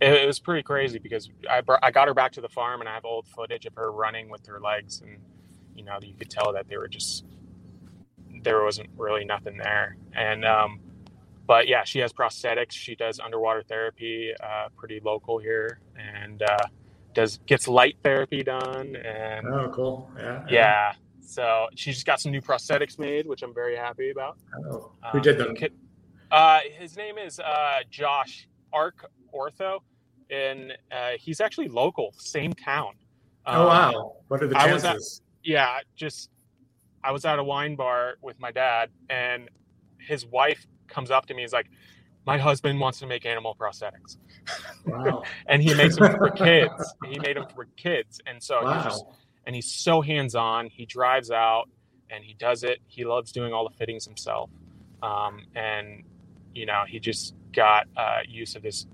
it, it was pretty crazy because I, br- I got her back to the farm and I have old footage of her running with her legs. And, you know, you could tell that they were just, there wasn't really nothing there. And, um, but yeah, she has prosthetics. She does underwater therapy, uh, pretty local here, and uh, does gets light therapy done. And Oh, cool. Yeah. yeah. So she just got some new prosthetics made, which I'm very happy about. Oh, who Um, did them? kid- Uh, his name is uh, Josh Arc Ortho, and uh, he's actually local, same town. Oh, Um, wow. What are the I was at- chances? yeah, just I was at a wine bar with my dad, and his wife comes up to me. He's like, "My husband wants to make animal prosthetics." Wow. and he makes them for kids. He made them for kids, and so he's just Wow. And he's so hands on. He drives out and he does it. He loves doing all the fittings himself, um, and you know he just got uh, use of his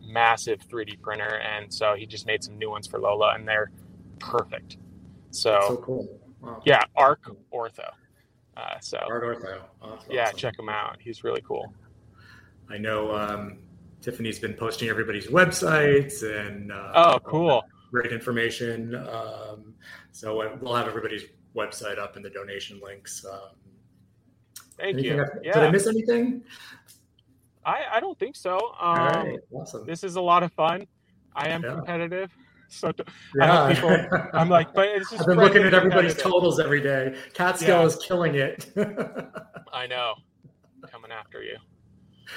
massive 3D printer, and so he just made some new ones for Lola, and they're perfect. So, so cool. Wow. yeah, Arc Ortho. Uh, so Art Ortho. Oh, yeah, awesome. check him out. He's really cool. I know um, Tiffany's been posting everybody's websites and uh, Oh, cool. Great information. Um, so we'll have everybody's website up in the donation links. Um, Thank you. I- Yeah. Did I miss anything? I, I don't think so. Um, All right, awesome. This is a lot of fun. I am Yeah. competitive, so t- I Yeah. hope people. I'm like, but it's just. I've been looking at everybody's totals every day. Catskill Yeah. is killing it. I know, coming after you.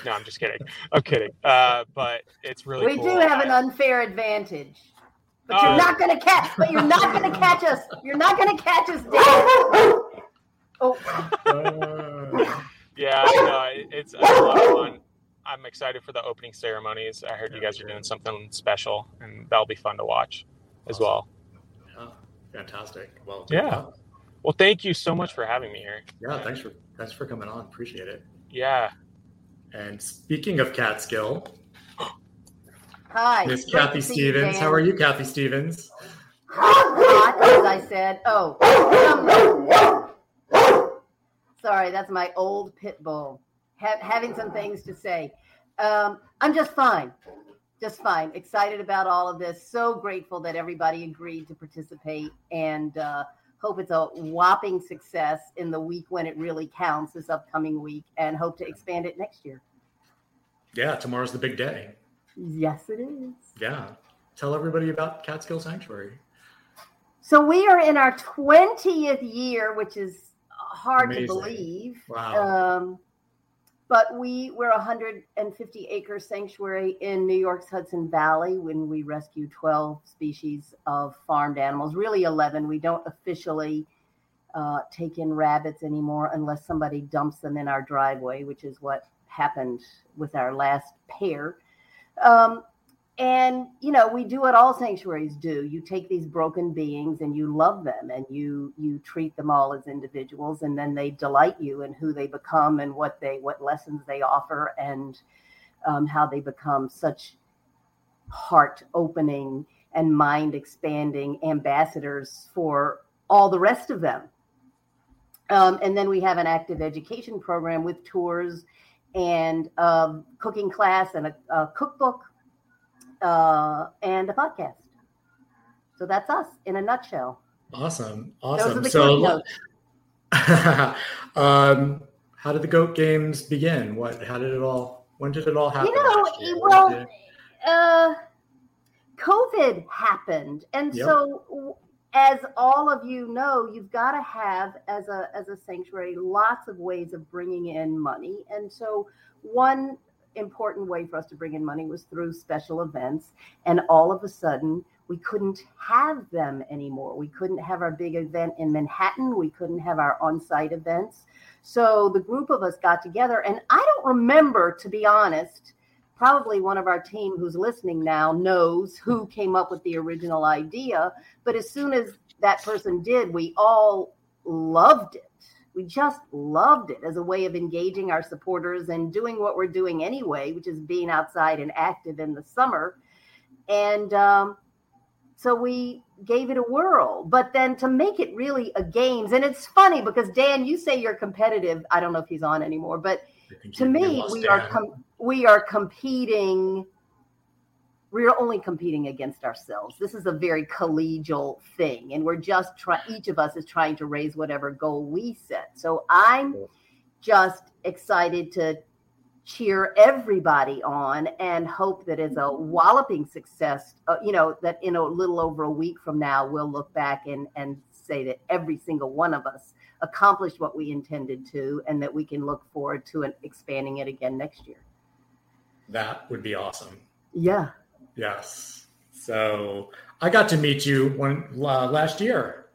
No, I'm just kidding. I'm kidding. Uh, but it's really. we cool. do have an unfair advantage. But you're not gonna catch but you're not gonna catch us. You're not gonna catch us, Dan. Oh uh, Yeah, no, it- it's a lot of fun. I'm excited for the opening ceremonies. I heard you guys are doing something special, and that'll be fun to watch as well. Yeah, fantastic. Well, Yeah. job. Well, thank you so much for having me here. Yeah, thanks for thanks for coming on. Appreciate it. Yeah. And speaking of Catskill, hi. Miss Kathy to see you, Stevens. How are you, Kathy Stevens? Hot, as I said. Oh. Sorry, that's my old pit bull. Ha- having some things to say. Um, I'm just fine. Just fine. Excited about all of this. So grateful that everybody agreed to participate. And uh, Hope it's a whopping success in the week when it really counts this upcoming week and hope to expand it next year. Yeah, tomorrow's the big day. Yes, it is. Yeah. Tell everybody about Catskill Sanctuary. So we are in our 20th year, which is hard Amazing. to believe. Wow. Um, but we we're a 150 acre sanctuary in New York's Hudson Valley when we rescue 12 species of farmed animals. Really 11. We don't officially uh, take in rabbits anymore unless somebody dumps them in our driveway, which is what happened with our last pair. Um, and you know we do what all sanctuaries do. You take these broken beings and you love them and you you treat them all as individuals and then they delight you in who they become and what they what lessons they offer and um, how they become such heart opening and mind expanding ambassadors for all the rest of them. Um, and then we have an active education program with tours and a cooking class and a, a cookbook uh, and a podcast. So that's us in a nutshell. Awesome. Awesome. So, um, how did the goat games begin? What, how did it all, when did it all happen? You know, well, uh, COVID happened. And yep. so as all of you know, you've got to have as a as a sanctuary lots of ways of bringing in money. And so one important way for us to bring in money was through special events. And all of a sudden, we couldn't have them anymore. We couldn't have our big event in Manhattan. We couldn't have our on site events. So the group of us got together. And I don't remember, to be honest, probably one of our team who's listening now knows who came up with the original idea. But as soon as that person did, we all loved it we just loved it as a way of engaging our supporters and doing what we're doing anyway, which is being outside and active in the summer. And um, so we gave it a whirl. But then to make it really a games, and it's funny because Dan, you say you're competitive. I don't know if he's on anymore, but to me, we Dan. are com- we are competing we're only competing against ourselves. This is a very collegial thing, and we're just trying. Each of us is trying to raise whatever goal we set. So I'm just excited to cheer everybody on and hope that it's a walloping success. Uh, you know that in a little over a week from now, we'll look back and and say that every single one of us accomplished what we intended to, and that we can look forward to an, expanding it again next year. That would be awesome. Yeah. Yes. So I got to meet you one uh, last year.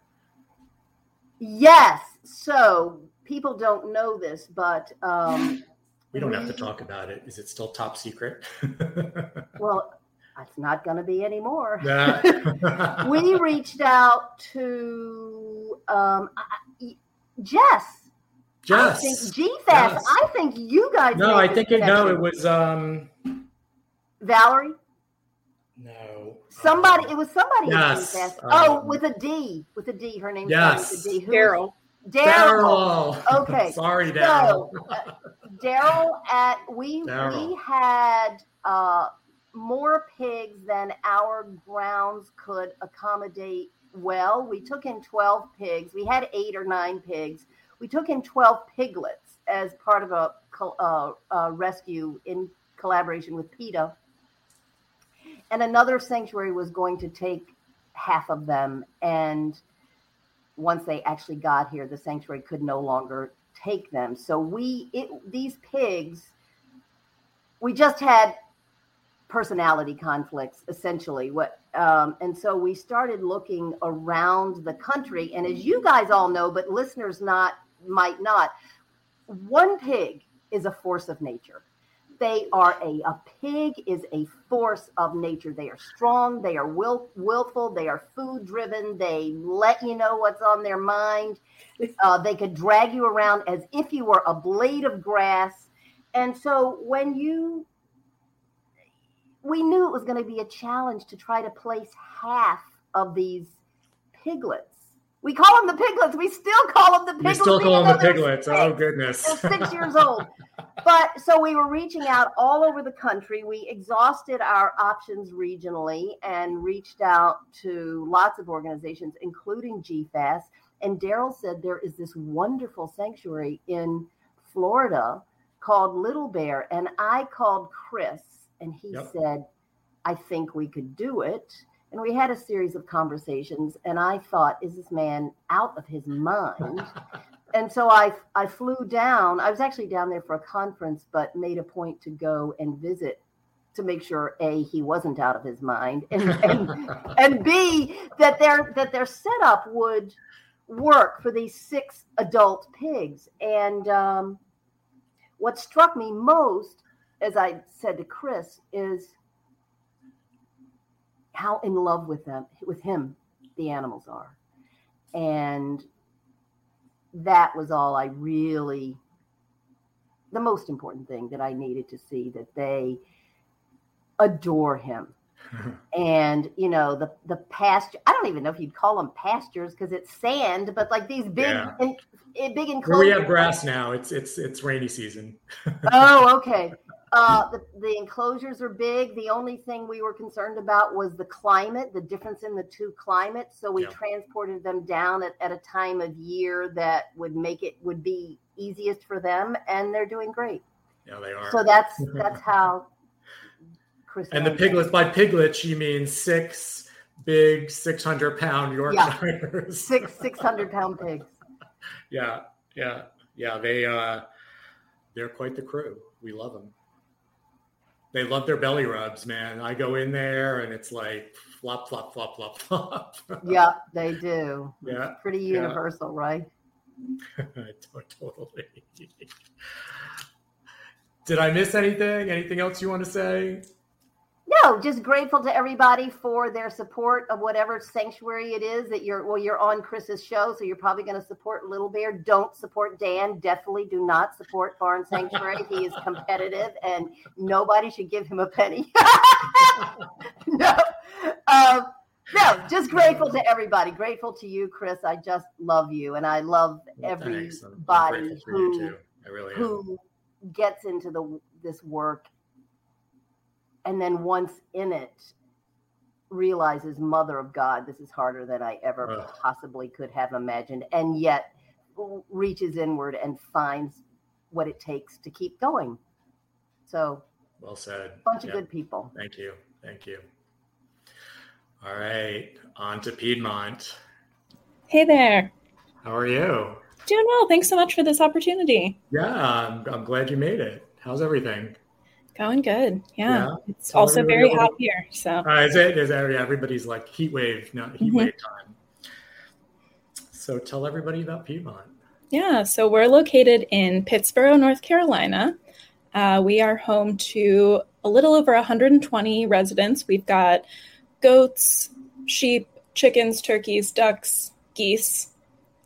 Yes. So people don't know this, but um, we don't have to talk about it. Is it still top secret? well, it's not going to be anymore. Yeah. we reached out to um, Jess. Jess. I think GFAS. Yes. I think you guys. No, I think it, no, it was um, Valerie. No. Somebody. It was somebody. Yes. Um, oh, with a D. With a D. Her name. Yes. Daryl. Daryl. Okay. Sorry, Daryl. So, uh, Daryl at we Darryl. we had uh, more pigs than our grounds could accommodate. Well, we took in twelve pigs. We had eight or nine pigs. We took in twelve piglets as part of a uh, uh, rescue in collaboration with PETA and another sanctuary was going to take half of them and once they actually got here the sanctuary could no longer take them. So we it, these pigs we just had personality conflicts essentially what um, and so we started looking around the country. And as you guys all know but listeners not might not one pig is a force of nature they are a, a pig is a force of nature. They are strong, they are will, willful, they are food driven, they let you know what's on their mind. Uh, they could drag you around as if you were a blade of grass. And so when you, we knew it was going to be a challenge to try to place half of these piglets we call them the piglets. We still call them the piglets. We still call them the piglets. Oh goodness. They're six years old. But so we were reaching out all over the country. We exhausted our options regionally and reached out to lots of organizations, including GFAS. And Daryl said there is this wonderful sanctuary in Florida called Little Bear. And I called Chris and he yep. said, I think we could do it. And we had a series of conversations. And I thought, is this man out of his mind? and so I I flew down. I was actually down there for a conference, but made a point to go and visit to make sure a he wasn't out of his mind, and and, and b that their that their setup would work for these six adult pigs. And um, what struck me most, as I said to Chris, is how in love with them with him the animals are, and that was all I really, the most important thing that I needed to see that they adore him. and you know the the pasture i don't even know if you'd call them pastures because it's sand but like these big yeah. in, in, eh, big enclosures we have grass now. It's it's it's rainy season. Oh okay uh, the, the enclosures are big. The only thing we were concerned about was the climate, the difference in the two climates. So we yeah. transported them down at, at a time of year that would make it would be easiest for them, and they're doing great. Yeah, they are. So that's that's how. Chris and the piglets by piglets she means six big six hundred pound Yorkshires. Yeah. Six six hundred pound pigs. yeah, yeah, yeah. They uh, they're quite the crew. We love them they love their belly rubs, man. I go in there and it's like flop, flop, flop, flop, flop. yeah, they do. Yeah. It's pretty universal, yeah. right? totally. Did I miss anything? Anything else you want to say? No, just grateful to everybody for their support of whatever sanctuary it is that you're. Well, you're on Chris's show, so you're probably going to support Little Bear. Don't support Dan. Definitely do not support Barn Sanctuary. he is competitive, and nobody should give him a penny. no, um, no, just grateful to everybody. Grateful to you, Chris. I just love you, and I love well, everybody who really who gets into the this work and then once in it realizes mother of god this is harder than i ever uh. possibly could have imagined and yet reaches inward and finds what it takes to keep going. So well said. bunch yep. of good people. Thank you. Thank you. All right on to piedmont. Hey there. How are you? Doing well. Thanks so much for this opportunity. Yeah i'm, I'm glad you made it. How's everything Going good. Yeah. yeah. It's tell also very hot here. So uh, is it is area everybody's like heat wave, not heat mm-hmm. wave time. So tell everybody about Piedmont. Yeah, so we're located in Pittsboro, North Carolina. Uh, we are home to a little over 120 residents. We've got goats, sheep, chickens, turkeys, ducks, geese,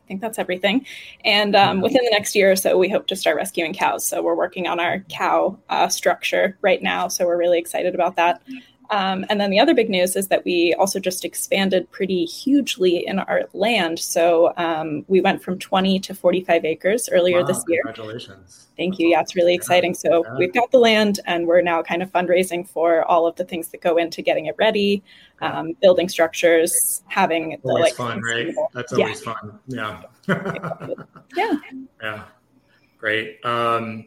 think that's everything. And um, within the next year or so, we hope to start rescuing cows. So we're working on our cow uh, structure right now. So we're really excited about that. Um, and then the other big news is that we also just expanded pretty hugely in our land. So um, we went from 20 to 45 acres earlier wow, this year. Congratulations. Thank That's you. Yeah, it's really exciting. So yeah. we've got the land and we're now kind of fundraising for all of the things that go into getting it ready, um, building structures, having the always like fun, right? That's always yeah. fun. Yeah. yeah. Yeah. Great. Um,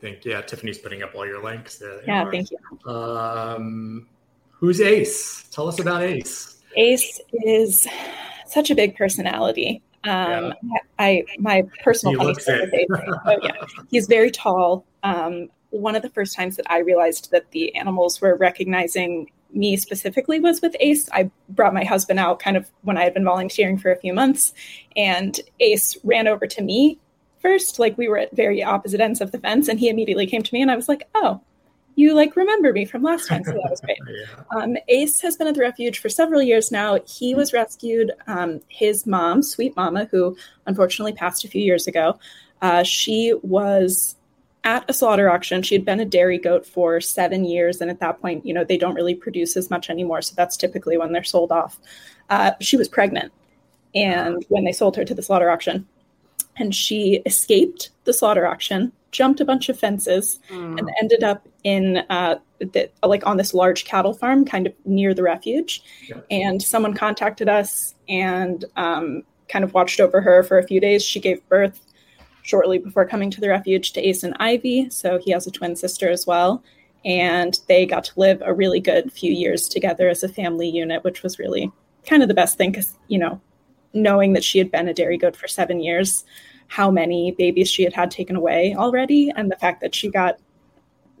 think yeah, Tiffany's putting up all your links there. Yeah, are. thank you. Um, who's Ace? Tell us about Ace. Ace is such a big personality. Um, yeah. I my personal funny story oh, yeah, he's very tall. Um, one of the first times that I realized that the animals were recognizing me specifically was with Ace. I brought my husband out kind of when I had been volunteering for a few months, and Ace ran over to me first. Like we were at very opposite ends of the fence, and he immediately came to me, and I was like, "Oh, you like remember me from last time?" So that was great. yeah. um, Ace has been at the refuge for several years now. He was rescued. Um, his mom, Sweet Mama, who unfortunately passed a few years ago, uh, she was at a slaughter auction. She had been a dairy goat for seven years, and at that point, you know, they don't really produce as much anymore. So that's typically when they're sold off. Uh, she was pregnant, and when they sold her to the slaughter auction, and she escaped the slaughter auction, jumped a bunch of fences, mm. and ended up in uh, the, like on this large cattle farm, kind of near the refuge. Yeah. And someone contacted us, and um, kind of watched over her for a few days. She gave birth shortly before coming to the refuge to Ace and Ivy. So he has a twin sister as well. And they got to live a really good few years together as a family unit, which was really kind of the best thing because, you know, knowing that she had been a dairy goat for seven years, how many babies she had had taken away already, and the fact that she got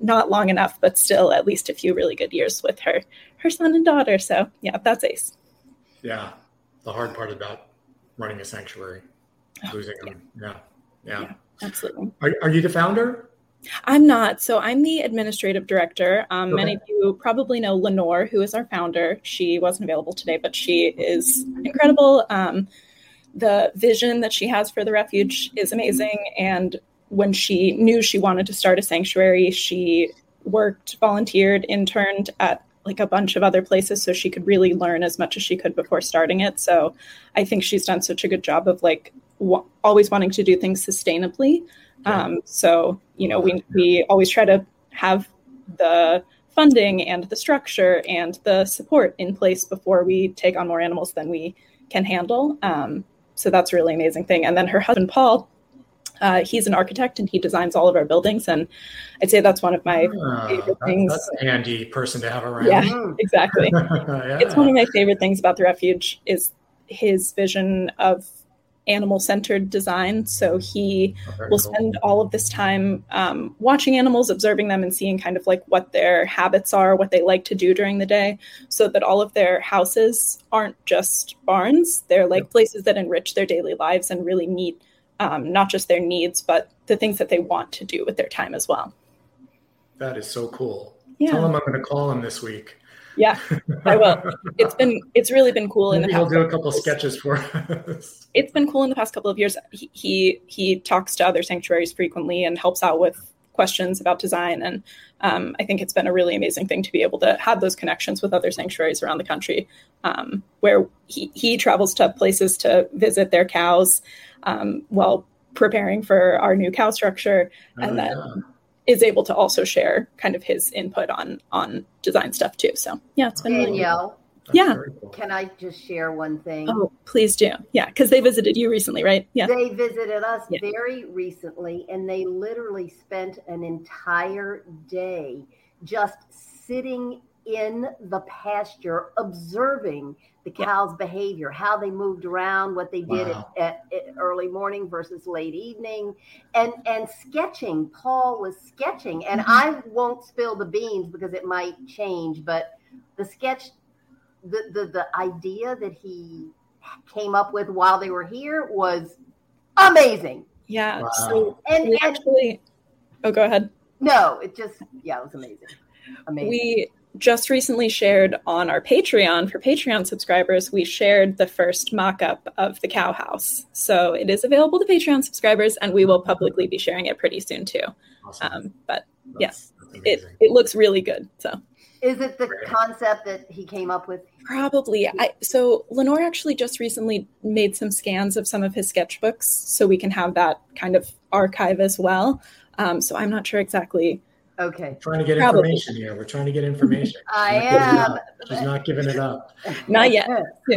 not long enough, but still at least a few really good years with her her son and daughter. So yeah, that's Ace. Yeah, the hard part about running a sanctuary, oh, losing yeah. them. Yeah. yeah, yeah, absolutely. Are, are you the founder? I'm not. So I'm the administrative director. Um, okay. Many of you probably know Lenore, who is our founder. She wasn't available today, but she is incredible. Um, the vision that she has for the refuge is amazing. And when she knew she wanted to start a sanctuary, she worked, volunteered, interned at like a bunch of other places so she could really learn as much as she could before starting it. So I think she's done such a good job of like w- always wanting to do things sustainably. Um, so you know, we we always try to have the funding and the structure and the support in place before we take on more animals than we can handle. Um, so that's a really amazing thing. And then her husband Paul, uh, he's an architect and he designs all of our buildings, and I'd say that's one of my uh, favorite things. That's a handy person to have around. Yeah, exactly. yeah. It's one of my favorite things about the refuge is his vision of animal centered design. So he oh, will spend all of this time um, watching animals, observing them, and seeing kind of like what their habits are, what they like to do during the day, so that all of their houses aren't just barns. They're like yep. places that enrich their daily lives and really meet um, not just their needs, but the things that they want to do with their time as well. That is so cool. Yeah. Tell him I'm going to call him this week. Yeah, I will. It's been it's really been cool Maybe in the past. He'll do a couple sketches for us. It's been cool in the past couple of years. He, he, he talks to other sanctuaries frequently and helps out with questions about design. And um, I think it's been a really amazing thing to be able to have those connections with other sanctuaries around the country, um, where he he travels to places to visit their cows um, while preparing for our new cow structure, and oh, then. Yeah is able to also share kind of his input on on design stuff too. So yeah, it's been Danielle. Really yeah. Cool. Can I just share one thing? Oh, please do. Yeah, because they visited you recently, right? Yeah. They visited us yeah. very recently, and they literally spent an entire day just sitting in the pasture observing the cow's behavior, how they moved around, what they did wow. at, at, at, early morning versus late evening, and and sketching. Paul was sketching, and mm-hmm. I won't spill the beans because it might change, but the sketch, the the the idea that he came up with while they were here was amazing. Yeah. Wow. So and, and actually, oh, go ahead. No, it just yeah, it was amazing. Amazing. We just recently shared on our Patreon for Patreon subscribers, we shared the first mock up of the cow house. So it is available to Patreon subscribers, and we will publicly be sharing it pretty soon too. Awesome. Um, but that's, yes, that's it, it looks really good. So is it the concept that he came up with? Probably. I, so Lenore actually just recently made some scans of some of his sketchbooks, so we can have that kind of archive as well. Um, so I'm not sure exactly Okay. trying to get Probably. information here. We're trying to get information. I am. She's not giving it up. Not yet.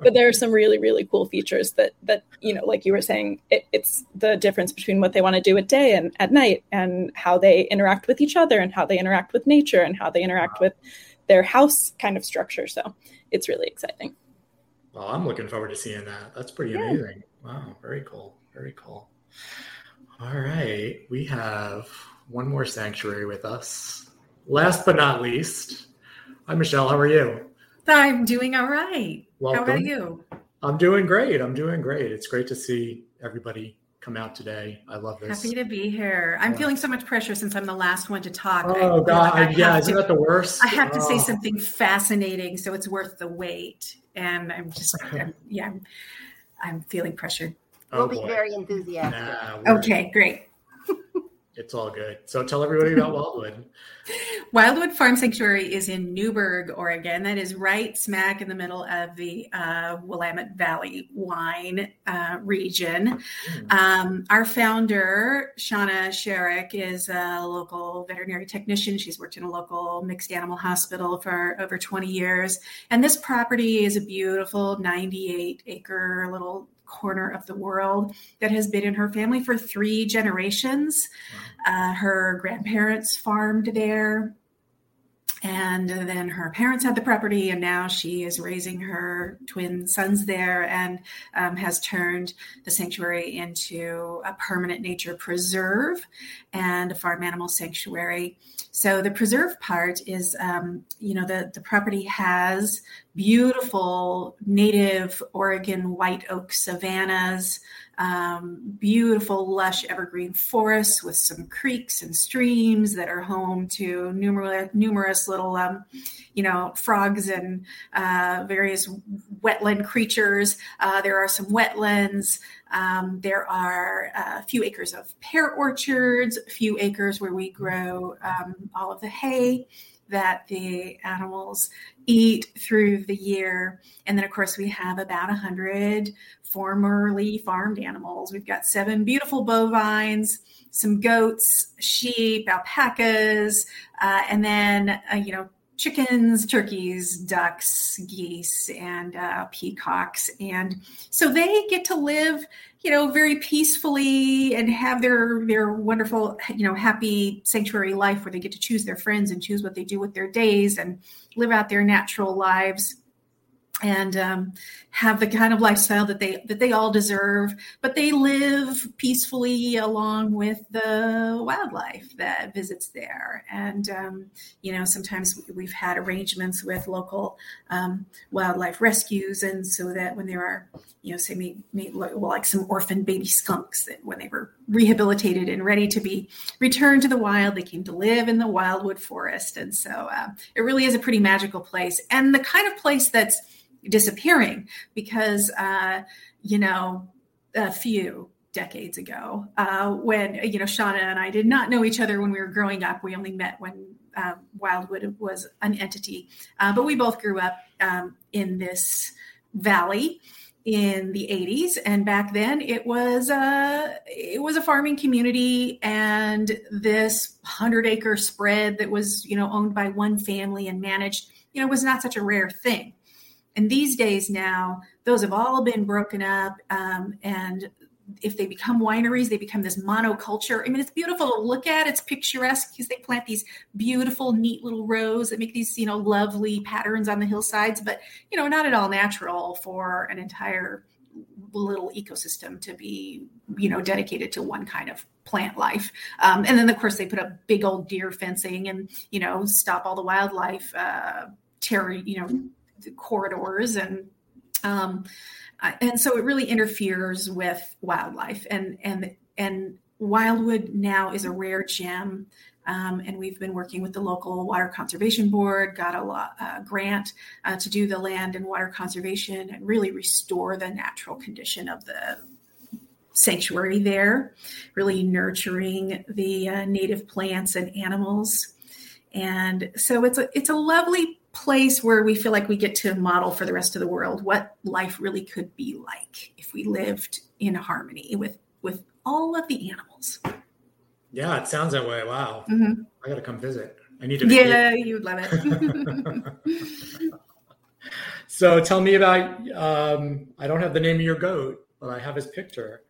but there are some really, really cool features that that you know, like you were saying, it, it's the difference between what they want to do at day and at night, and how they interact with each other, and how they interact with nature, and how they interact wow. with their house kind of structure. So it's really exciting. Well, I'm looking forward to seeing that. That's pretty yeah. amazing. Wow, very cool. Very cool. All right, we have one more sanctuary with us. Last but not least, hi Michelle. How are you? I'm doing all right. Welcome. How about you? I'm doing great. I'm doing great. It's great to see everybody come out today. I love this. Happy to be here. I'm yeah. feeling so much pressure since I'm the last one to talk. Oh I God, like yeah, isn't to, that the worst? I have to oh. say something fascinating, so it's worth the wait. And I'm just, I'm, yeah, I'm, I'm feeling pressured. We'll oh, be very enthusiastic. Nah, okay, great. It's all good. So tell everybody about Wildwood. Wildwood Farm Sanctuary is in Newberg, Oregon. That is right smack in the middle of the uh, Willamette Valley wine uh, region. Mm. Um, our founder, Shauna Sherrick, is a local veterinary technician. She's worked in a local mixed animal hospital for over 20 years. And this property is a beautiful 98 acre little corner of the world that has been in her family for three generations. Uh, her grandparents farmed there. And then her parents had the property, and now she is raising her twin sons there and um, has turned the sanctuary into a permanent nature preserve and a farm animal sanctuary. So the preserve part is, um, you know, the, the property has beautiful native Oregon white oak savannas, um, beautiful lush evergreen forests with some creeks and streams that are home to numerous numerous little um, you know frogs and uh, various wetland creatures. Uh, there are some wetlands. Um, there are a few acres of pear orchards a few acres where we grow um, all of the hay that the animals eat through the year. And then, of course, we have about 100 formerly farmed animals. We've got seven beautiful bovines, some goats, sheep, alpacas, uh, and then, uh, you know, chickens, turkeys, ducks, geese, and uh, peacocks. And so they get to live, you know, very peacefully and have their their wonderful, you know, happy sanctuary life where they get to choose their friends and choose what they do with their days and live out their natural lives and um, have the kind of lifestyle that they that they all deserve but they live peacefully along with the wildlife that visits there. And um, you know sometimes we've had arrangements with local um, wildlife rescues and so that when there are you know say me, me well, like some orphan baby skunks that when they were rehabilitated and ready to be returned to the wild. They came to live in the wildwood forest. And so uh, it really is a pretty magical place and the kind of place that's disappearing because uh, you know a few decades ago uh, when you know shauna and i did not know each other when we were growing up. We only met when uh, wildwood was an entity. Uh, but we both grew up um, in this valley in the 80s and back then it was a uh, it was a farming community and this 100 acre spread that was you know owned by one family and managed you know was not such a rare thing and these days now, those have all been broken up. Um, and if they become wineries, they become this monoculture. I mean, it's beautiful to look at. It's picturesque because they plant these beautiful, neat little rows that make these, you know, lovely patterns on the hillsides, but, you know, not at all natural for an entire little ecosystem to be, you know, dedicated to one kind of plant life. Um, and then, of course, they put up big old deer fencing and, you know, stop all the wildlife, uh, terror, you know, the corridors and um, and so it really interferes with wildlife and and and wildwood now is a rare gem. Um, and we've been working with the local water conservation board got a uh, grant uh, to do the land and water conservation and really restore the natural condition of the sanctuary there really nurturing the uh, native plants and animals. And so it's a it's a lovely place where we feel like we get to model for the rest of the world what life really could be like if we lived in harmony with with all of the animals. Yeah, it sounds that way. Wow. Mm-hmm. I got to come visit. I need to. Yeah, you would love it. so tell me about. Um, I don't have the name of your goat, but I have his picture.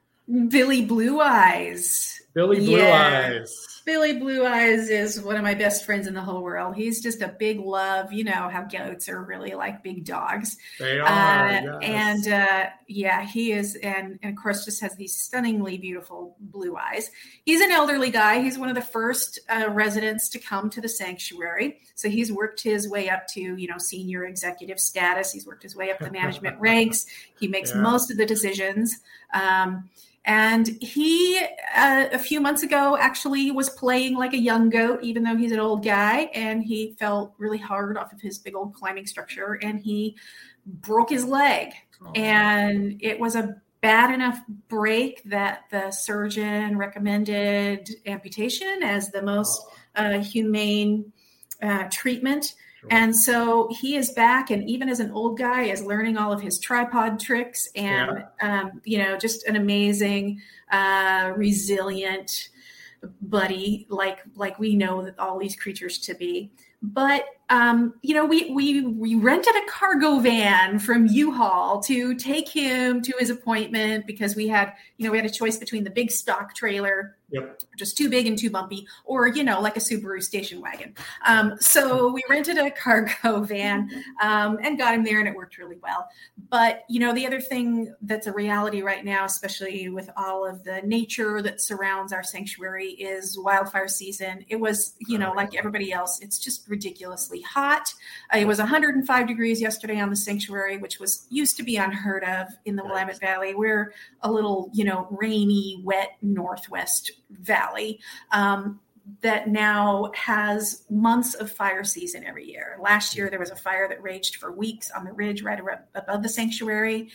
Billy Blue Eyes. Billy Blue yeah. Eyes. Billy Blue Eyes is one of my best friends in the whole world. He's just a big love. You know how goats are really like big dogs. They are. Uh, yes. And uh, yeah, he is. And, and of course, just has these stunningly beautiful blue eyes. He's an elderly guy. He's one of the first uh, residents to come to the sanctuary. So he's worked his way up to, you know, senior executive status. He's worked his way up the management ranks. He makes yeah. most of the decisions. Um, and he, uh, a few months ago, actually was playing like a young goat, even though he's an old guy. And he fell really hard off of his big old climbing structure and he broke his leg. And it was a bad enough break that the surgeon recommended amputation as the most uh, humane uh, treatment. And so he is back, and even as an old guy, is learning all of his tripod tricks, and yeah. um, you know, just an amazing, uh, resilient buddy, like like we know that all these creatures to be. But um, you know, we we we rented a cargo van from U-Haul to take him to his appointment because we had, you know, we had a choice between the big stock trailer Yep. Just too big and too bumpy, or you know, like a Subaru station wagon. Um, so we rented a cargo van um, and got him there, and it worked really well. But you know, the other thing that's a reality right now, especially with all of the nature that surrounds our sanctuary, is wildfire season. It was, you know, like everybody else, it's just ridiculously hot. Uh, it was 105 degrees yesterday on the sanctuary, which was used to be unheard of in the Willamette Valley. We're a little, you know, rainy, wet northwest valley um, that now has months of fire season every year. Last year, there was a fire that raged for weeks on the ridge right above the sanctuary.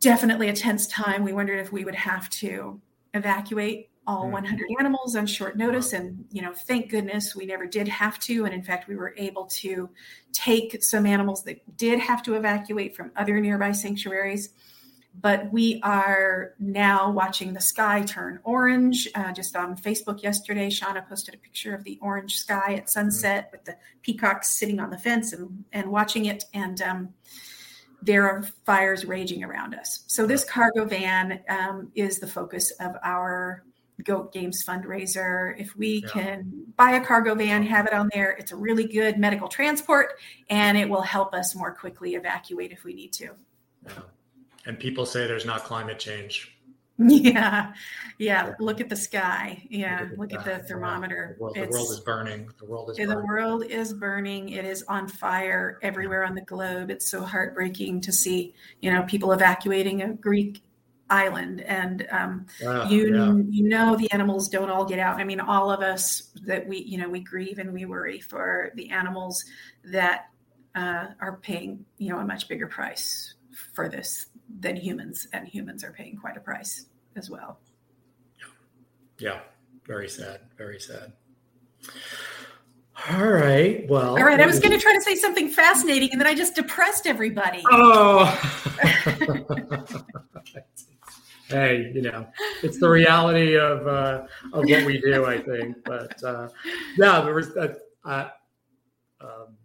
Definitely a tense time. We wondered if we would have to evacuate all mm-hmm. 100 animals on short notice and you know thank goodness we never did have to and in fact we were able to take some animals that did have to evacuate from other nearby sanctuaries but we are now watching the sky turn orange. Uh, just on Facebook yesterday, Shauna posted a picture of the orange sky at sunset with the peacocks sitting on the fence and, and watching it. And um, there are fires raging around us. So, this cargo van um, is the focus of our Goat Games fundraiser. If we yeah. can buy a cargo van, have it on there, it's a really good medical transport and it will help us more quickly evacuate if we need to. Yeah and people say there's not climate change. Yeah, yeah. Look at the sky. Yeah, look at the, thermometer. The world, the world, is burning. The world is. The burning. world is burning. It is on fire everywhere on the globe. It's so heartbreaking to see, you know, people evacuating a Greek island, and um, uh, you yeah. you know the animals don't all get out. I mean, all of us that we you know we grieve and we worry for the animals that uh, are paying you know a much bigger price for this than humans, and humans are paying quite a price as well. Yeah, yeah. very sad, very sad. All right. Well, all right. I was going to try to say something fascinating, and then I just depressed everybody. Oh. hey, you know, it's the reality of uh, of what we do. I think, but uh, yeah, there was a, uh, um,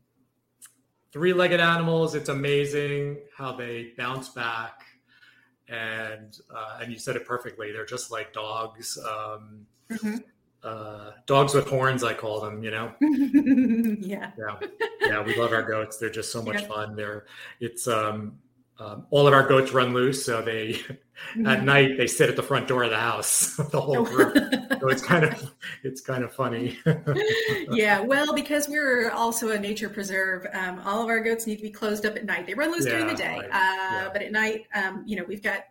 three-legged animals. It's amazing how they bounce back. And uh, and you said it perfectly. They're just like dogs. Um, mm-hmm. uh, dogs with horns i call them you know? Yeah. Yeah. Yeah we love our goats. They're just so much yeah. fun. They're it's um um, all of our goats run loose, so they mm-hmm. at night they sit at the front door of the house, the whole group. so it's kind of it's kind of funny. yeah, well, because we're also a nature preserve, um, all of our goats need to be closed up at night. They run loose yeah, during the day, right. uh, yeah. but at night, um, you know, we've got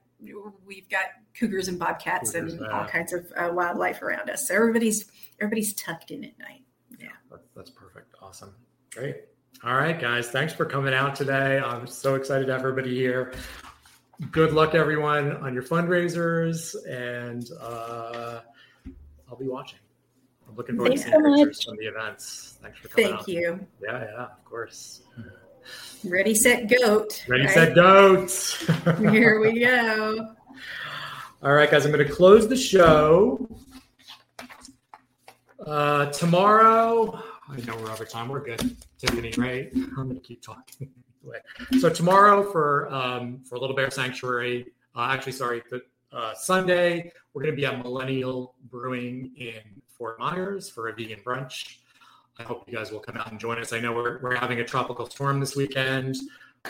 we've got cougars and bobcats cougars, and all kinds of uh, wildlife around us. So everybody's everybody's tucked in at night. Yeah, that's perfect. Awesome, great. All right, guys. Thanks for coming out today. I'm so excited to have everybody here. Good luck, everyone, on your fundraisers, and uh, I'll be watching. I'm looking forward Thanks to seeing so pictures from the events. Thanks for coming Thank out. you. Yeah, yeah, of course. Ready, set, goat. Ready, right? set, goat. Here we go. All right, guys. I'm going to close the show. Uh, tomorrow, I know we're over time. We're good, Tiffany. Right? I'm going to keep talking. so tomorrow for um, for Little Bear Sanctuary. Uh, actually, sorry, the, uh, Sunday we're going to be at Millennial Brewing in Fort Myers for a vegan brunch. I hope you guys will come out and join us. I know we're, we're having a tropical storm this weekend,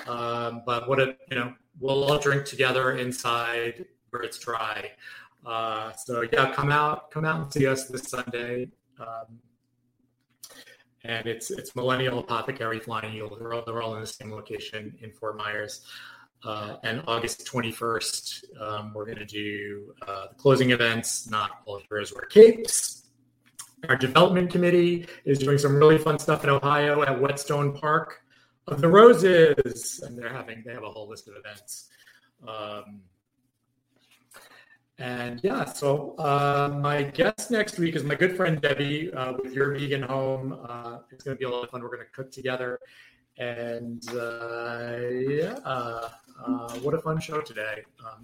um, but what a you know we'll all drink together inside where it's dry. Uh, so yeah, come out, come out and see us this Sunday. Um, and it's it's Millennial Apothecary Flying Eagle. They're all, they're all in the same location in Fort Myers. Uh, and August 21st, um, we're going to do uh, the closing events, not all heroes wear capes. Our development committee is doing some really fun stuff in Ohio at Whetstone Park of the Roses, and they're having they have a whole list of events. Um, And yeah, so uh, my guest next week is my good friend Debbie uh, with Your Vegan Home. Uh, it's going to be a lot of fun. We're going to cook together. And uh, yeah, uh, what a fun show today. Um,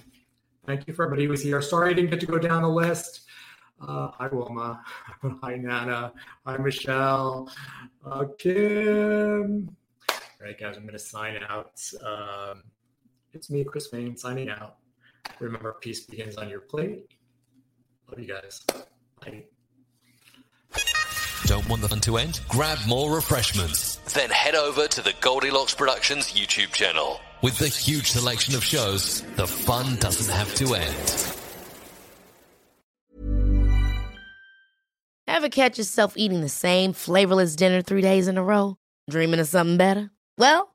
thank you for everybody who was here. Sorry I didn't get to go down the list. Uh, hi, Wilma. hi, Nana. Hi, Michelle. Uh, Kim. All right, guys, I'm going to sign out. Um, it's me, Chris Main, signing out. Remember, peace begins on your plate. Love you guys. Bye. Don't want the fun to end? Grab more refreshments. Then head over to the Goldilocks Productions YouTube channel. With the huge selection of shows, the fun doesn't have to end. Ever catch yourself eating the same flavorless dinner three days in a row? Dreaming of something better? Well,